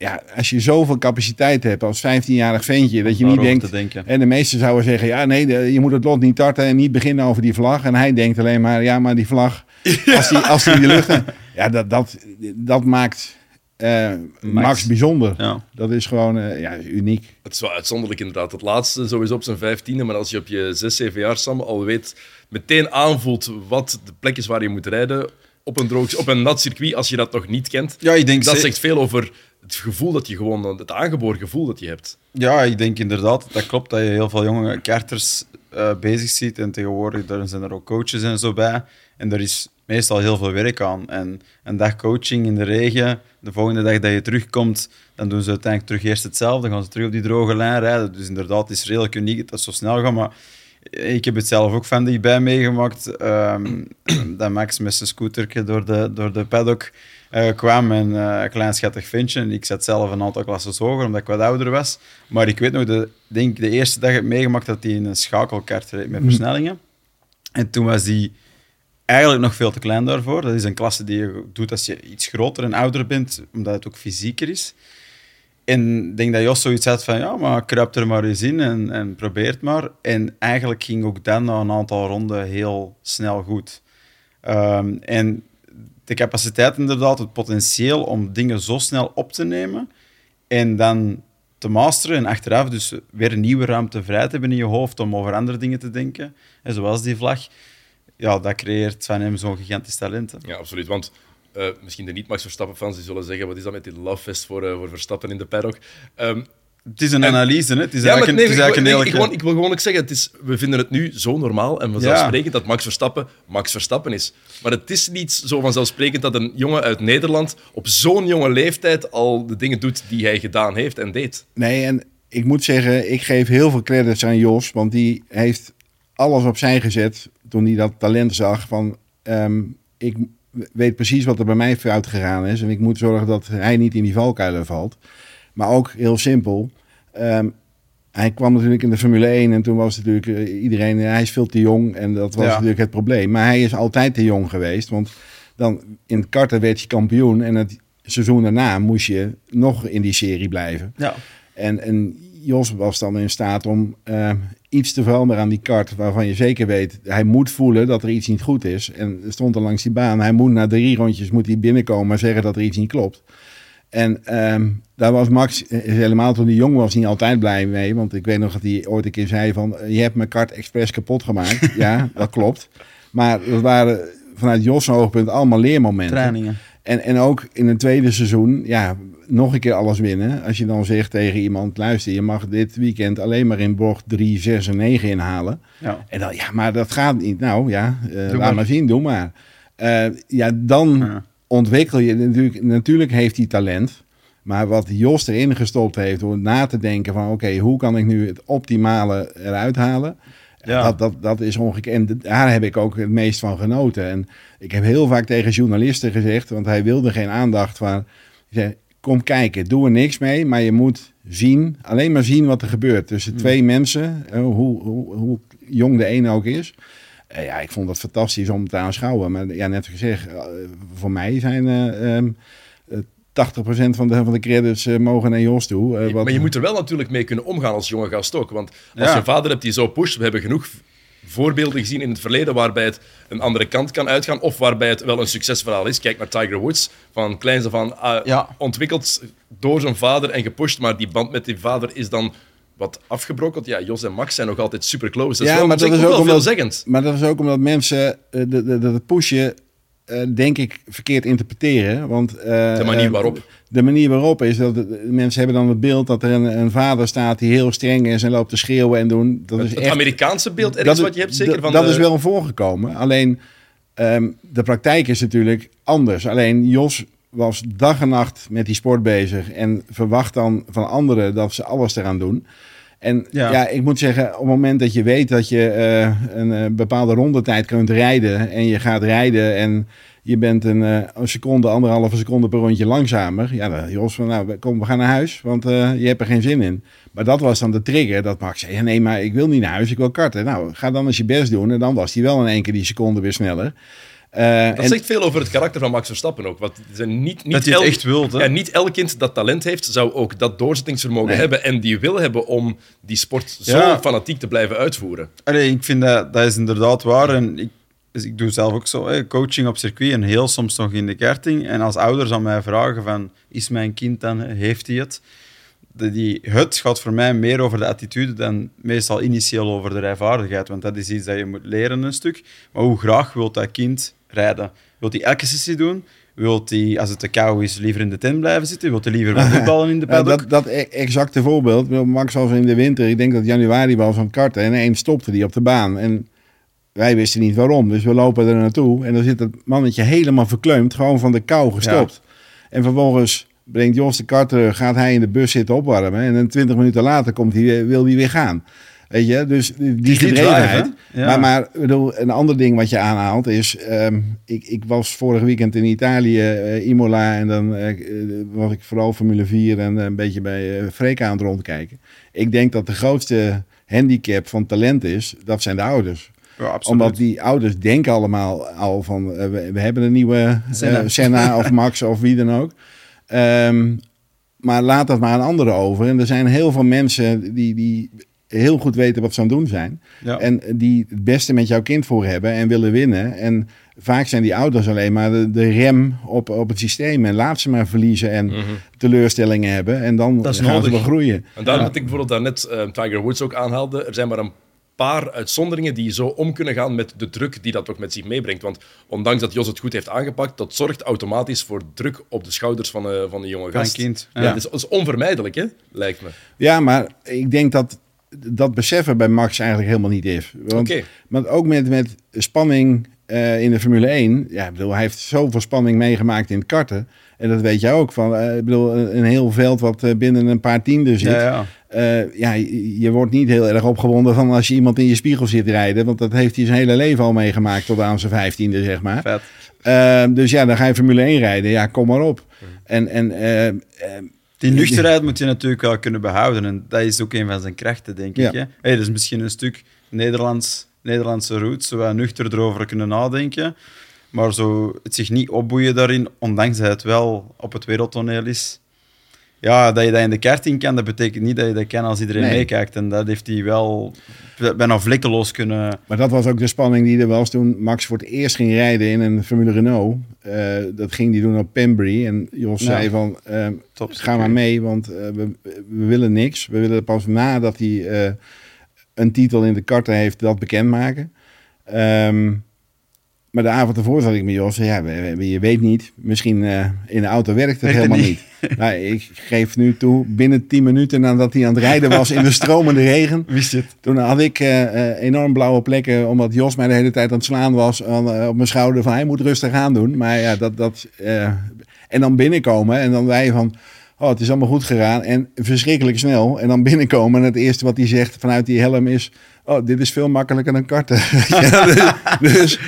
Ja, als je zoveel capaciteit hebt als 15-jarig ventje... dat je niet denkt... En de meesten zouden zeggen, ja nee, de- je moet het lot niet tarten en niet beginnen over die vlag. En hij denkt alleen maar, ja maar die vlag, als die, als die in de lucht... Ja, dat, dat, dat maakt eh, Max. bijzonder. Ja. Dat is gewoon eh, ja, uniek. Het is wel uitzonderlijk inderdaad. Het laatste sowieso op zijn vijftiende, maar als je op je zes, zeven jaar Sam al weet, meteen aanvoelt wat de plek is waar je moet rijden op een, droog, op een nat circuit, als je dat nog niet kent, Ja, ik denk dat ze- zegt veel over het gevoel dat je gewoon, het aangeboren gevoel dat je hebt. Ja, ik denk inderdaad, dat klopt, dat je heel veel jonge karters eh, bezig ziet. En tegenwoordig daar zijn er ook coaches en zo bij. En er is meestal heel veel werk aan. En een dag coaching in de regen, de volgende dag dat je terugkomt, dan doen ze uiteindelijk terug eerst hetzelfde. Dan gaan ze terug op die droge lijn rijden. Dus inderdaad, het is redelijk uniek dat het zo snel gaat. Maar ik heb het zelf ook van dichtbij meegemaakt. ehm, dat Max met zijn scooterke door de, door de paddock eh, kwam en uh, klein schattig ventje. En ik zat zelf een aantal klassen hoger, omdat ik wat ouder was. Maar ik weet nog, de, denk de eerste dag heb meegemaakt dat hij in een schakelkart reed met versnellingen. En toen was hij eigenlijk nog veel te klein daarvoor. Dat is een klasse die je doet als je iets groter en ouder bent, omdat het ook fysieker is. En ik denk dat Jos zoiets had van, ja, maar kruip er maar eens in en, en probeer het maar. En eigenlijk ging ook dan na een aantal ronden heel snel goed. Um, en de capaciteit inderdaad, het potentieel om dingen zo snel op te nemen en dan te masteren en achteraf dus weer nieuwe ruimte vrij te hebben in je hoofd om over andere dingen te denken, zoals die vlag. Ja, dat creëert van hem zo'n gigantisch talent. Ja, absoluut. Want uh, misschien de niet-Max Verstappen-fans die zullen zeggen: wat is dat met die love fest voor, uh, voor Verstappen in de paddock? Um, het is een analyse, hè? Het is ja, eigenlijk, nee, het is eigenlijk ik, een ik, gewoon, ik, wil gewoon ook zeggen, het is, we vinden het nu zo normaal en vanzelfsprekend dat Max Verstappen Max Verstappen is. Maar het is niet zo vanzelfsprekend dat een jongen uit Nederland op zo'n jonge leeftijd al de dingen doet die hij gedaan heeft en deed. Nee, en ik moet zeggen, ik geef heel veel credits aan Jos, want die heeft alles opzij gezet toen hij dat talent zag van... Um, ik weet precies wat er bij mij fout gegaan is. En ik moet zorgen dat hij niet in die valkuilen valt. Maar ook heel simpel. Ehm, hij kwam natuurlijk in de Formule 1 en toen was natuurlijk uh, iedereen, uh, hij is veel te jong en dat was natuurlijk het probleem. Maar hij is altijd te jong geweest, want dan in karten werd je kampioen en het seizoen daarna moest je nog in die serie blijven. Ja. En, en Jos was dan in staat om uh, iets te veranderen aan die kart waarvan je zeker weet, hij moet voelen dat er iets niet goed is. En stond er langs die baan, hij moet na drie rondjes moet hij binnenkomen en zeggen dat er iets niet klopt. En um, daar was Max helemaal toen hij jong was niet altijd blij mee. Want ik weet nog dat hij ooit een keer zei van... je hebt mijn kart expres kapot gemaakt. ja, dat klopt. Maar dat waren vanuit Jos' oogpunt allemaal leermomenten. Trainingen. En, en ook in een tweede seizoen, ja, nog een keer alles winnen. Als je dan zegt tegen iemand, luister, je mag dit weekend alleen maar in bocht 3, 6 en 9 inhalen. Ja. En dan, ja, maar dat gaat niet. Nou ja, uh, laat maar. maar zien, doe maar. Uh, ja, dan ja. Ontwikkel je natuurlijk, natuurlijk heeft hij talent. Maar wat Jos erin gestopt heeft door na te denken van... oké, hoe kan ik nu het optimale eruit halen... Ja. Dat, dat, dat is ongekend. En daar heb ik ook het meest van genoten. En ik heb heel vaak tegen journalisten gezegd, want hij wilde geen aandacht van. Zei, kom kijken, doe er niks mee, maar je moet zien, alleen maar zien wat er gebeurt tussen twee hmm. mensen, hoe, hoe, hoe jong de ene ook is. Uh, ja, ik vond dat fantastisch om te aanschouwen. Maar ja, net gezegd, uh, voor mij zijn uh, um, 80% van de, van de credits uh, mogen naar Jos toe. Uh, wat... Maar je moet er wel natuurlijk mee kunnen omgaan als jonge gast ook. Want als ja. je vader hebt die zo pusht, we hebben genoeg voorbeelden gezien in het verleden waarbij het een andere kant kan uitgaan of waarbij het wel een succesverhaal is. Kijk naar Tiger Woods, van kleins af aan uh, ja. ontwikkeld door zijn vader en gepusht, maar die band met die vader is dan wat afgebrokkeld. Ja, Jos en Max zijn nog altijd super close. Dat is ja, wel, maar dat is ook. Maar dat is ook omdat mensen uh, de, de, pushen uh, denk ik, verkeerd interpreteren. Want, uh, de manier waarop? De manier waarop is dat de, mensen hebben dan het beeld dat er een, een, vader staat die heel streng is en loopt te schreeuwen en doen. Dat het, is het echt, Amerikaanse beeld dat, wat je hebt, zeker van Dat is wel voorgekomen. Alleen um, de praktijk is natuurlijk anders. Alleen Jos was dag en nacht met die sport bezig en verwacht dan van anderen dat ze alles eraan doen. En ja. ja. ik moet zeggen, op het moment dat je weet dat je uh, een uh, bepaalde rondetijd kunt rijden en je gaat rijden en je bent een, uh, een seconde, anderhalve seconde per rondje langzamer. Ja, dan Jos van, nou, kom, we gaan naar huis, want je hebt er geen zin in. Maar dat was dan de trigger dat Max zei, nee, maar ik wil niet naar huis, ik wil karten. Nou, ga dan eens je best doen en dan was hij wel in één keer die seconde weer sneller. Uh, dat en... zegt veel over het karakter van Max Verstappen ook. Want zijn niet, niet dat hij het echt wil. Ja, niet elk kind dat talent heeft, zou ook dat doorzettingsvermogen nee. hebben en die wil hebben om die sport zo ja. fanatiek te blijven uitvoeren. Allee, ik vind dat, dat is inderdaad waar. En ik, dus ik doe zelf ook zo, hè, coaching op circuit en heel soms nog in de karting. En als ouders aan mij vragen van, is mijn kind dan, heeft hij het? De, die het gaat voor mij meer over de attitude dan meestal initieel over de rijvaardigheid. Want dat is iets dat je moet leren een stuk. Maar hoe graag wil dat kind rijden? Wilt hij elke sessie doen? Wilt hij, als het te kou is, liever in de tent blijven zitten? Wilt hij liever met voetballen in de paddock? dat, dat exacte voorbeeld. Max was in de winter, ik denk dat januari was van karten. En één stopte die op de baan. En wij wisten niet waarom. Dus we lopen er naartoe. En dan zit het mannetje helemaal verkleumd, gewoon van de kou gestopt. Ja. En vervolgens brengt Jos de kar terug, gaat hij in de bus zitten opwarmen. En dan twintig minuten later komt hij, wil hij weer gaan. Weet je, dus die gedrevenheid. Ja. Maar, maar bedoel, een ander ding wat je aanhaalt is... ehm, ik, ik was vorig weekend in Italië, eh, Imola... en dan eh, eh, was ik vooral Formule 4 en een beetje bij Freka aan het rondkijken. Ik denk dat de grootste handicap van talent is, dat zijn de ouders. Ja. Omdat die ouders denken allemaal al van... we, we hebben een nieuwe Senna. Senna, Senna of Max of wie dan ook. Ehm, maar laat dat maar aan anderen over. En er zijn heel veel mensen die, die heel goed weten wat ze aan het doen zijn. Ja. En die het beste met jouw kind voor hebben en willen winnen. En vaak zijn die ouders alleen maar de, de rem op, op het systeem. En laat ze maar verliezen en teleurstellingen hebben. En dan gaan ze nodig. wel groeien. En daarom dat ik bijvoorbeeld daarnet eh, Tiger Woods ook aanhaalde. Er zijn maar een paar uitzonderingen die zo om kunnen gaan met de druk die dat toch met zich meebrengt. Want ondanks dat Jos het goed heeft aangepakt, dat zorgt automatisch voor druk op de schouders van, eh, van de jonge Van gast. kind, Ja, ja. dat, is, dat is onvermijdelijk, hè? lijkt me. Ja, maar ik denk dat dat beseffen bij Max eigenlijk helemaal niet is. Want, want ook met, met spanning eh, in de Formule 1. Ja, bedoel, hij heeft zoveel spanning meegemaakt in het karten. En dat weet jij ook. Van, eh, ik bedoel, een, heel veld wat eh, binnen een paar tienden zit. Ja, ja. Ja, je, wordt niet heel erg opgewonden van als je iemand in je spiegel zit rijden. Want dat heeft hij zijn hele leven al meegemaakt tot aan zijn vijftiende, zeg maar. Vet. Eh, dus ja, dan ga je Formule 1 rijden. Ja, kom maar op. En, en Die nuchterheid moet je natuurlijk wel kunnen behouden. En dat is ook een van zijn krachten, denk Ja. ik. Hè? Hey, dat is misschien een stuk Nederlands, Nederlandse roots, wat nuchter erover kunnen nadenken. Maar zo het zich niet opboeien daarin, ondanks dat het wel op het wereldtoneel is. Ja, dat je dat in de karting kan, dat betekent niet dat je dat kan als iedereen Nee. meekijkt. En dat heeft hij wel bijna vlekkeloos kunnen... Maar dat was ook de spanning die er was toen Max voor het eerst ging rijden in een Formule Renault. Eh, dat ging hij doen op Pembrey. En Jos zei van, eh, Top ga maar mee, want eh, we, we willen niks. We willen pas nadat hij eh, een titel in de karten heeft dat bekendmaken. Ehm, maar de avond ervoor zat ik met Jos. Ja, je weet niet. Misschien eh, in de auto werkt het helemaal niet. niet. nou, ik geef nu toe, binnen 10 minuten nadat hij aan het rijden was in de stromende regen. Wist je het? Toen had ik eh, eh, enorm blauwe plekken, omdat Jos mij de hele tijd aan het slaan was aan, op mijn schouder van hij moet rustig aan doen. Maar ja, dat, dat, en dan binnenkomen en dan wij van, oh het is allemaal goed gegaan en verschrikkelijk snel. En dan binnenkomen en het eerste wat hij zegt vanuit die helm is, oh dit is veel makkelijker dan karten. ja, dus, dus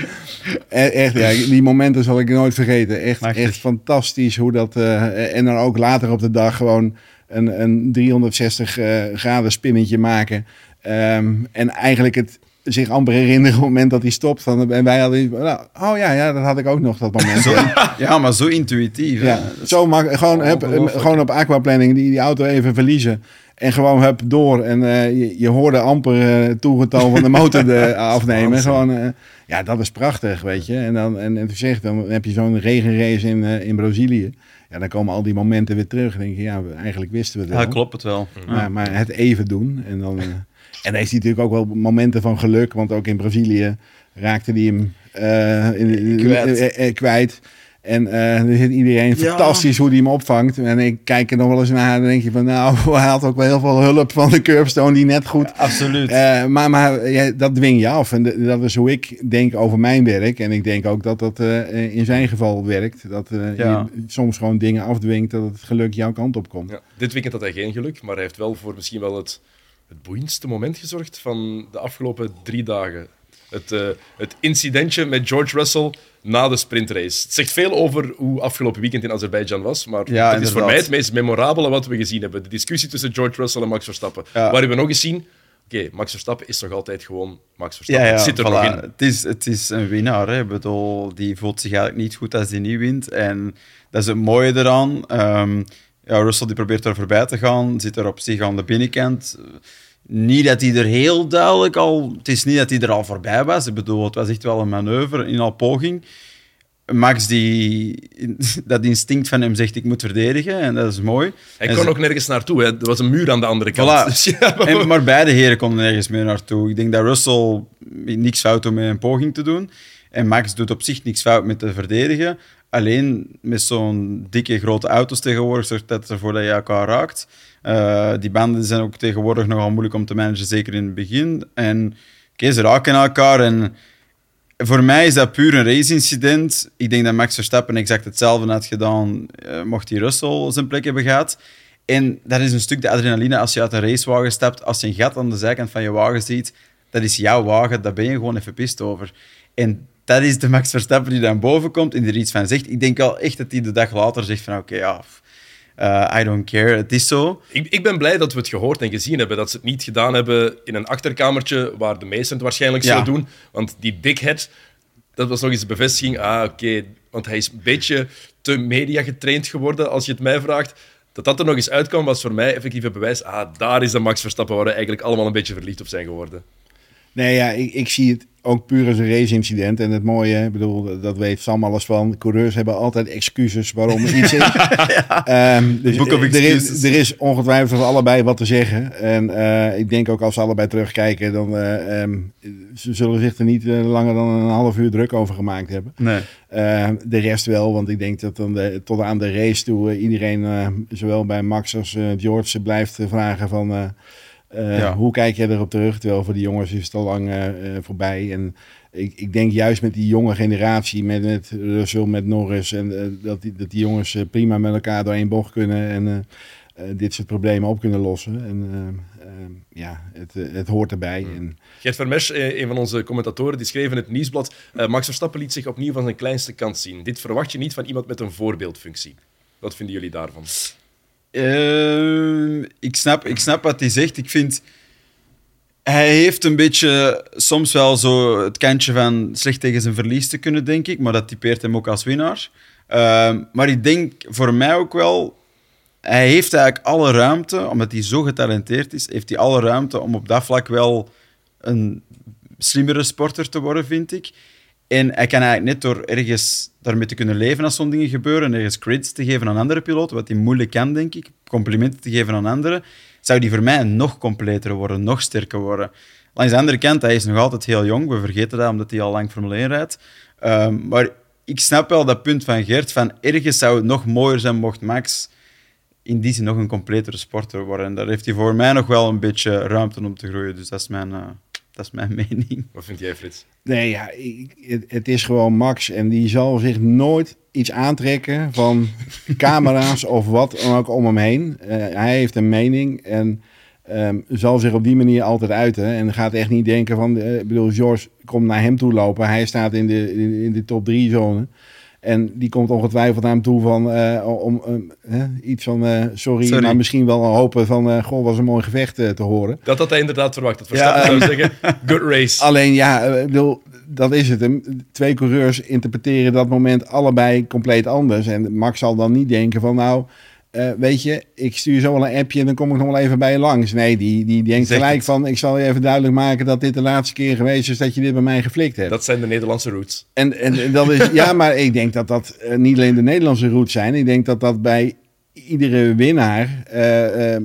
echt, ja, die momenten zal ik nooit vergeten. Echt, echt fantastisch hoe dat, eh, en dan ook later op de dag gewoon een, een 360 eh, graden spinnetje maken. Ehm, en eigenlijk het zich amper herinneren op het moment dat hij stopt. Van, en wij hadden, nou, oh ja, ja, dat had ik ook nog, dat moment. Zo, ja, maar zo intuïtief. ja, zo mak gewoon, gewoon op aquaplanning die, die auto even verliezen. En gewoon hup door. En eh, je, je hoorde amper eh, het toegetal van de motor de, afnemen. Gewoon, eh, ja, dat is prachtig, weet je. En dan, en, en te zeggen, dan heb je zo'n regenrace in, eh, in Brazilië. Ja, dan komen al die momenten weer terug. Dan denk je, ja, we- eigenlijk wisten we het wel. Ja, klopt het wel. Maar, maar het even doen. En dan, eh, en dan heeft hij natuurlijk ook wel momenten van geluk. Want ook in Brazilië raakte hij hem eh, in, in- Kwijt. eh, eh, kwijt. En zit iedereen Ja. fantastisch hoe hij hem opvangt. En ik kijk er nog wel eens naar. Dan denk je van nou, hij had ook wel heel veel hulp van de curbstone die net goed. Absoluut. Eh, maar maar ja, dat dwing je af. En de- dat is hoe ik denk over mijn werk. En ik denk ook dat dat eh, in zijn geval werkt. Dat Ja. je soms gewoon dingen afdwingt. Dat het geluk jouw kant op komt. Ja. Dit weekend had hij geen geluk, maar hij heeft wel voor misschien wel het, het boeiendste moment gezorgd van de afgelopen drie dagen. Het, eh, het incidentje met George Russell na de sprintrace. Het zegt veel over hoe afgelopen weekend in Azerbeidzjan was, maar Ja, dat is voor mij het meest memorabele wat we gezien hebben. De discussie tussen George Russell en Max Verstappen. Ja. Waar hebben we nog eens zien? Oké, Max Verstappen is nog altijd gewoon Max Verstappen. Ja, het zit er voilà. nog in. Het is, het is een winnaar. Hè. Ik bedoel, die voelt zich eigenlijk niet goed als hij niet wint. En dat is het mooie eraan. Ehm, ja, Russell die probeert er voorbij te gaan, zit er op zich aan de binnenkant. Niet dat hij er heel duidelijk al... Het is niet dat hij er al voorbij was. Ik bedoel, het was echt wel een manoeuvre in al poging. Max, die, dat instinct van hem zegt, ik moet verdedigen. En dat is mooi. Hij En kon ze- ook nergens naartoe. Hè. Er was een muur aan de andere kant. Voilà. Dus ja, maar- En, maar beide heren konden nergens meer naartoe. Ik denk dat Russell niks fout doet met een poging te doen. En Max doet op zich niks fout met te verdedigen. Alleen met zo'n dikke grote auto's tegenwoordig zorgt dat ervoor dat je elkaar raakt. Eh, die banden zijn ook tegenwoordig nogal moeilijk om te managen, zeker in het begin. En oké, ze raken elkaar. En voor mij is dat puur een race-incident. Ik denk dat Max Verstappen exact hetzelfde had gedaan, eh, mocht hij Russell zijn plek hebben gehad. En dat is een stuk de adrenaline als je uit een racewagen stapt. Als je een gat aan de zijkant van je wagen ziet, dat is jouw wagen, daar ben je gewoon even pist over. En dat is de Max Verstappen die dan boven komt en er iets van zegt. Ik denk wel echt dat hij de dag later zegt van oké, ja, uh, I don't care, het is zo. Ik, ik, ben blij dat we het gehoord en gezien hebben. Dat ze het niet gedaan hebben in een achterkamertje waar de meesten het waarschijnlijk zullen doen. Want die dickhead, dat was nog eens de bevestiging. Ah, oké, want hij is een beetje te media getraind geworden, als je het mij vraagt. Dat dat er nog eens uitkwam, was voor mij effectief een bewijs. Ah, daar is de Max Verstappen waar we eigenlijk allemaal een beetje verliefd op zijn geworden. Nee, ja, ik, ik zie het ook puur als een race-incident. En het mooie, ik bedoel, dat weet Sam alles van. Coureurs hebben altijd excuses waarom iets is. ja. um, dus er is, er is ongetwijfeld voor allebei wat te zeggen. En uh, ik denk ook als ze allebei terugkijken, dan uh, um, ze zullen zich er niet uh, langer dan een half uur druk over gemaakt hebben. Nee. Ehm, de rest wel, want ik denk dat dan de, tot aan de race toe iedereen, zowel bij Max als George, blijft vragen van uh, Hoe kijk je erop terug? Terwijl voor die jongens is het al lang uh, voorbij. En ik, ik denk juist met die jonge generatie, met, met Russell, met Norris, en, dat, die, dat die jongens prima met elkaar door één bocht kunnen en dit soort problemen op kunnen lossen. En ja, het, het hoort erbij. Hmm. En... Gert een van onze commentatoren, die schreef in het nieuwsblad: Max Verstappen liet zich opnieuw van zijn kleinste kant zien. Dit verwacht je niet van iemand met een voorbeeldfunctie. Wat vinden jullie daarvan? Uh, ik, snap, ik snap wat hij zegt. Ik vind... Hij heeft een beetje soms wel zo het kantje van slecht tegen zijn verlies te kunnen, denk ik. Maar dat typeert hem ook als winnaar. Uh, maar ik denk voor mij ook wel... Hij heeft eigenlijk alle ruimte, omdat hij zo getalenteerd is, heeft hij alle ruimte om op dat vlak wel een slimmere sporter te worden, vind ik. En hij kan eigenlijk net door ergens daarmee te kunnen leven als zo'n dingen gebeuren en ergens credits te geven aan andere piloten, wat hij moeilijk kan, denk ik, complimenten te geven aan anderen, zou die voor mij nog completer worden, nog sterker worden. Langs de andere kant, hij is nog altijd heel jong. We vergeten dat, omdat hij al lang Formule 1 rijdt. Um, maar ik snap wel dat punt van Gert, van ergens zou het nog mooier zijn mocht Max in die zin nog een completere sporter worden. En daar heeft hij voor mij nog wel een beetje ruimte om te groeien. Dus dat is mijn... Uh, dat is mijn mening. Wat vind jij, Frits? Nee, ja, het, het, is gewoon Max. En die zal zich nooit iets aantrekken van camera's of wat dan ook om hem heen. Uh, hij heeft een mening en um, zal zich op die manier altijd uiten. En gaat echt niet denken van... Uh, ik bedoel, George komt naar hem toe lopen. Hij staat in de, in, in de top 3 zone. En die komt ongetwijfeld naar hem toe van uh, om uh, iets van uh, sorry, maar misschien wel hopen van goh, was een mooi gevecht te horen. Dat had hij inderdaad verwacht. Dat ja, zou zeggen, good race. Alleen ja, ik bedoel, dat is het. Twee coureurs interpreteren dat moment allebei compleet anders. En Max zal dan niet denken van nou, uh, weet je, ik stuur zo wel een appje en dan kom ik nog wel even bij je langs. Nee, die, die denkt gelijk van, ik zal je even duidelijk maken dat dit de laatste keer geweest is dat je dit bij mij geflikt hebt. Dat zijn de Nederlandse roots. En, en, dat is, ja, maar ik denk dat dat uh, niet alleen de Nederlandse roots zijn. Ik denk dat dat bij iedere winnaar uh,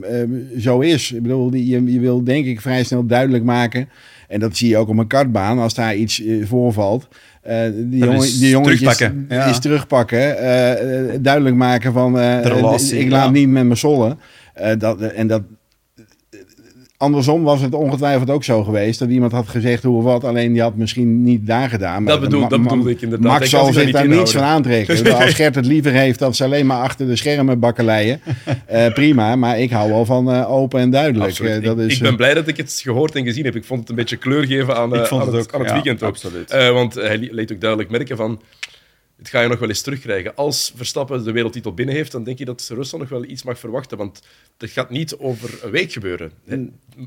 zo is. Ik bedoel, je, je wil denk ik vrij snel duidelijk maken. En dat zie je ook op een kartbaan als daar iets voorvalt uh, die, jongen, die jongetjes terugpakken. Ja. is terugpakken. Uh, duidelijk maken van ik laat niet met mijn zollen. dat, en dat, andersom was het ongetwijfeld ook zo geweest dat iemand had gezegd hoe of wat, alleen die had misschien niet daar gedaan. Maar dat bedoel, dat bedoelde ik inderdaad. Max zal zich daar niets van aantrekken. als Gert het liever heeft dat ze alleen maar achter de schermen bakkeleien, uh, prima. Maar ik hou wel van uh, open en duidelijk. Uh, dat ik, is, ik ben blij dat ik het gehoord en gezien heb. Ik vond het een beetje kleur geven aan, aan, het, aan het, aan het weekend ook. Absoluut. want hij liet ook duidelijk merken van het ga je nog wel eens terugkrijgen. Als Verstappen de wereldtitel binnen heeft, dan denk je dat Rusland nog wel iets mag verwachten. Want dat gaat niet over een week gebeuren.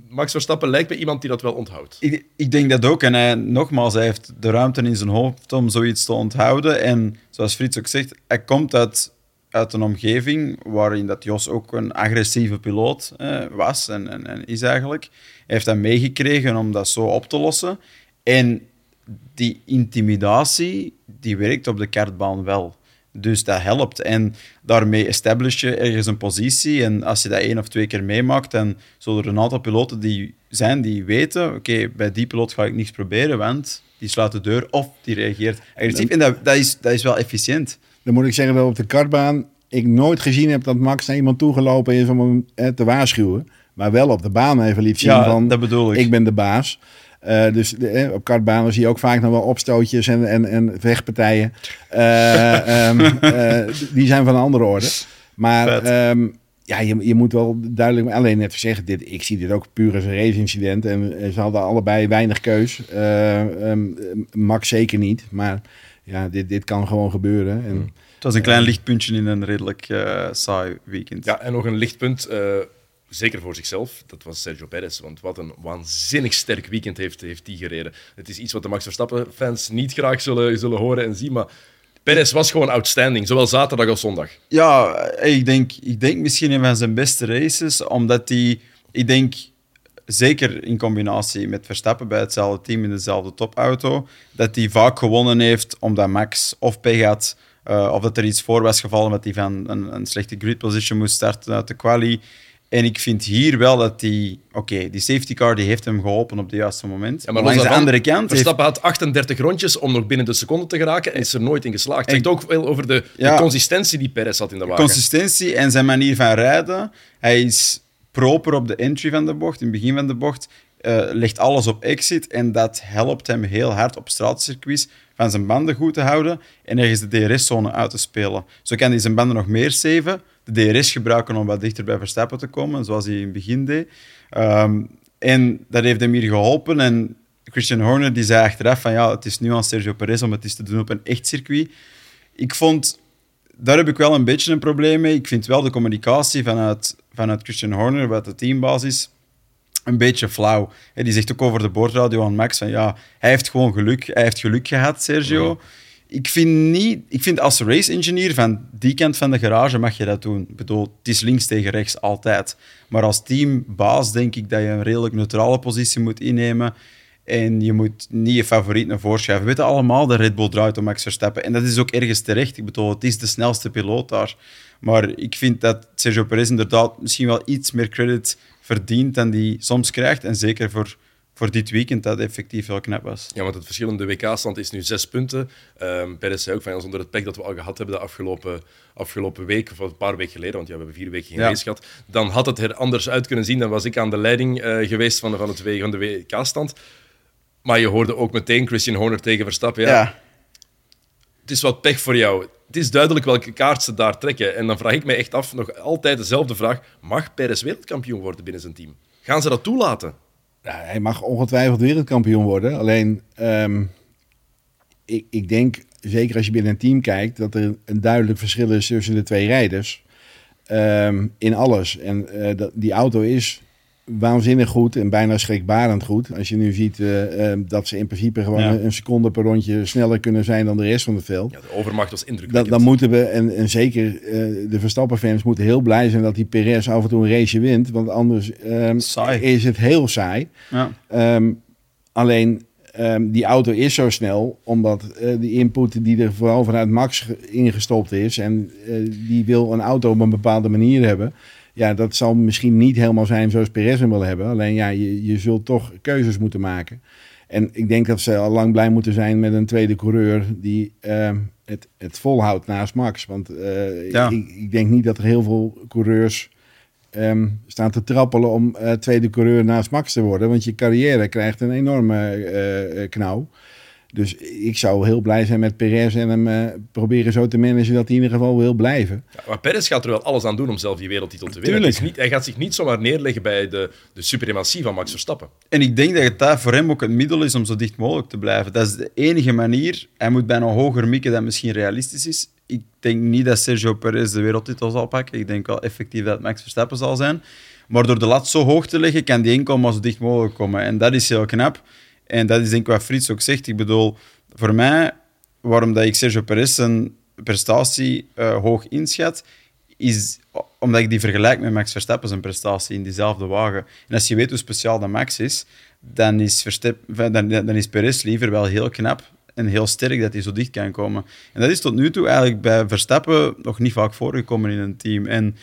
Max Verstappen lijkt bij iemand die dat wel onthoudt. Ik, ik denk dat ook. En hij, nogmaals, hij heeft de ruimte in zijn hoofd om zoiets te onthouden. En zoals Frits ook zegt, hij komt uit, uit een omgeving waarin dat Jos ook een agressieve piloot eh, was en, en, en is eigenlijk. Hij heeft dat meegekregen om dat zo op te lossen. En die intimidatie, die werkt op de kartbaan wel. Dus dat helpt. En daarmee establish je ergens een positie. En als je dat één of twee keer meemaakt, dan zullen er een aantal piloten die zijn die weten: oké, bij die piloot ga ik niets proberen, want die sluit de deur of die reageert agressief. En dat, dat, is, dat is wel efficiënt. Dan moet ik zeggen dat op de kartbaan ik nooit gezien heb dat Max naar iemand toegelopen is om hem te waarschuwen. Maar wel op de baan even liet zien ja, van, dat bedoel ik. ik ben de baas. Uh, dus eh, op kartbanen zie je ook vaak nog wel opstootjes en, en, en vechtpartijen. Uh, um, die zijn van een andere orde. Maar um, ja, je, je moet wel duidelijk, alleen net zeggen, dit, ik zie dit ook puur als een race-incident. En eh, ze hadden allebei weinig keus. Uh, um, Max zeker niet, maar ja, dit, dit kan gewoon gebeuren. En, het was een klein lichtpuntje in een redelijk uh, saai weekend. Ja, en nog een lichtpunt, uh, zeker voor zichzelf, dat was Sergio Perez. Want wat een waanzinnig sterk weekend heeft, heeft hij gereden. Het is iets wat de Max Verstappen-fans niet graag zullen, zullen horen en zien, maar Perez was gewoon outstanding, zowel zaterdag als zondag. Ja, ik denk, ik denk misschien een van zijn beste races, omdat hij, ik denk, zeker in combinatie met Verstappen bij hetzelfde team in dezelfde topauto, dat hij vaak gewonnen heeft omdat Max of pech had, uh, of dat er iets voor was gevallen dat hij van een, een slechte grid position moest starten uit de quali. En ik vind hier wel dat die... Oké, die safety car die heeft hem geholpen op het juiste moment. Ja, maar langs de andere kant... Verstappen heeft... had 38 rondjes om nog binnen de seconde te geraken en is er nooit in geslaagd. Het zegt ook veel over de, de, consistentie die Perez had in de wagen. Consistentie en zijn manier van rijden. Hij is proper op de entry van de bocht, in het begin van de bocht. Uh, legt alles op exit en dat helpt hem heel hard op straatcircuits van zijn banden goed te houden en ergens de DRS-zone uit te spelen. Zo kan hij zijn banden nog meer saven DRS gebruiken om wat dichter bij Verstappen te komen, zoals hij in het begin deed. Um, en dat heeft hem hier geholpen. En Christian Horner die zei achteraf van ja, het is nu aan Sergio Perez om het eens te doen op een echt circuit. Ik vond, daar heb ik wel een beetje een probleem mee. Ik vind wel de communicatie vanuit, vanuit Christian Horner, wat de teambasis, een beetje flauw. Die zegt ook over de boordradio aan Max van ja, hij heeft gewoon geluk. Hij heeft geluk gehad, Sergio ik vind, niet, ik vind als race engineer van die kant van de garage mag je dat doen. Ik bedoel, het is links tegen rechts altijd. Maar als teambaas denk ik dat je een redelijk neutrale positie moet innemen. En je moet niet je favoriet naar voren. We weten allemaal dat Red Bull draait om Max Verstappen. En dat is ook ergens terecht. Ik bedoel, het is de snelste piloot daar. Maar ik vind dat Sergio Perez inderdaad misschien wel iets meer credit verdient dan die soms krijgt. En zeker voor voor dit weekend dat effectief heel knap was. Ja, want het verschil in de WK-stand is nu zes punten. Um, Perez zei ook van, zonder het pek dat we al gehad hebben de afgelopen, afgelopen week, of een paar weken geleden, want ja, we hebben vier weken geen ja. race gehad, dan had het er anders uit kunnen zien. Dan was ik aan de leiding uh, geweest van, van, het, van de WK-stand. Maar je hoorde ook meteen Christian Horner tegen Verstappen. Ja, ja. Het is wat pech voor jou. Het is duidelijk welke kaart ze daar trekken. En dan vraag ik mij echt af, nog altijd dezelfde vraag, mag Perez wereldkampioen worden binnen zijn team? Gaan ze dat toelaten? Hij mag ongetwijfeld wereldkampioen worden. Alleen, um, ik, ik denk, zeker als je binnen een team kijkt, dat er een duidelijk verschil is tussen de twee rijders. Um, in alles. En dat, die auto is waanzinnig goed en bijna schrikbarend goed. Als je nu ziet uh, dat ze in principe gewoon een seconde per rondje sneller kunnen zijn dan de rest van het veld. Ja, de overmacht was indrukwekkend. Dan, dan moeten we, en, en zeker uh, de Verstappen-fans moeten heel blij zijn dat die Perez af en toe een race wint. Want anders um, is het heel saai. Ja. Um, alleen um, die auto is zo snel, omdat uh, die input die er vooral vanuit Max ingestopt is. En die wil een auto op een bepaalde manier hebben ja, dat zal misschien niet helemaal zijn zoals Perez hem wil hebben. Alleen ja, je, je zult toch keuzes moeten maken. En ik denk dat ze al lang blij moeten zijn met een tweede coureur die uh, het, het volhoudt naast Max. Want uh, ja. ik, ik, denk niet dat er heel veel coureurs um, staan te trappelen om uh, tweede coureur naast Max te worden. Want je carrière krijgt een enorme knauw. Dus ik zou heel blij zijn met Perez en hem uh, proberen zo te managen dat hij in ieder geval wil blijven. Ja, maar Perez gaat er wel alles aan doen om zelf die wereldtitel te winnen. Is niet, hij gaat zich niet zomaar neerleggen bij de, de suprematie van Max Verstappen. En ik denk dat het daar voor hem ook het middel is om zo dicht mogelijk te blijven. Dat is de enige manier. Hij moet bijna hoger mikken dan misschien realistisch is. Ik denk niet dat Sergio Perez de wereldtitel zal pakken. Ik denk wel effectief dat Max Verstappen zal zijn. Maar door de lat zo hoog te leggen, kan die maar zo dicht mogelijk komen. En dat is heel knap. En dat is denk ik wat Frits ook zegt. Ik bedoel, voor mij, waarom dat ik Sergio Perez zijn prestatie uh, hoog inschat, is omdat ik die vergelijk met Max Verstappen zijn prestatie in diezelfde wagen. En als je weet hoe speciaal dat Max is, dan is, Verstappen, dan, dan is Perez liever wel heel knap en heel sterk dat hij zo dicht kan komen. En dat is tot nu toe eigenlijk bij Verstappen nog niet vaak voorgekomen in een team. En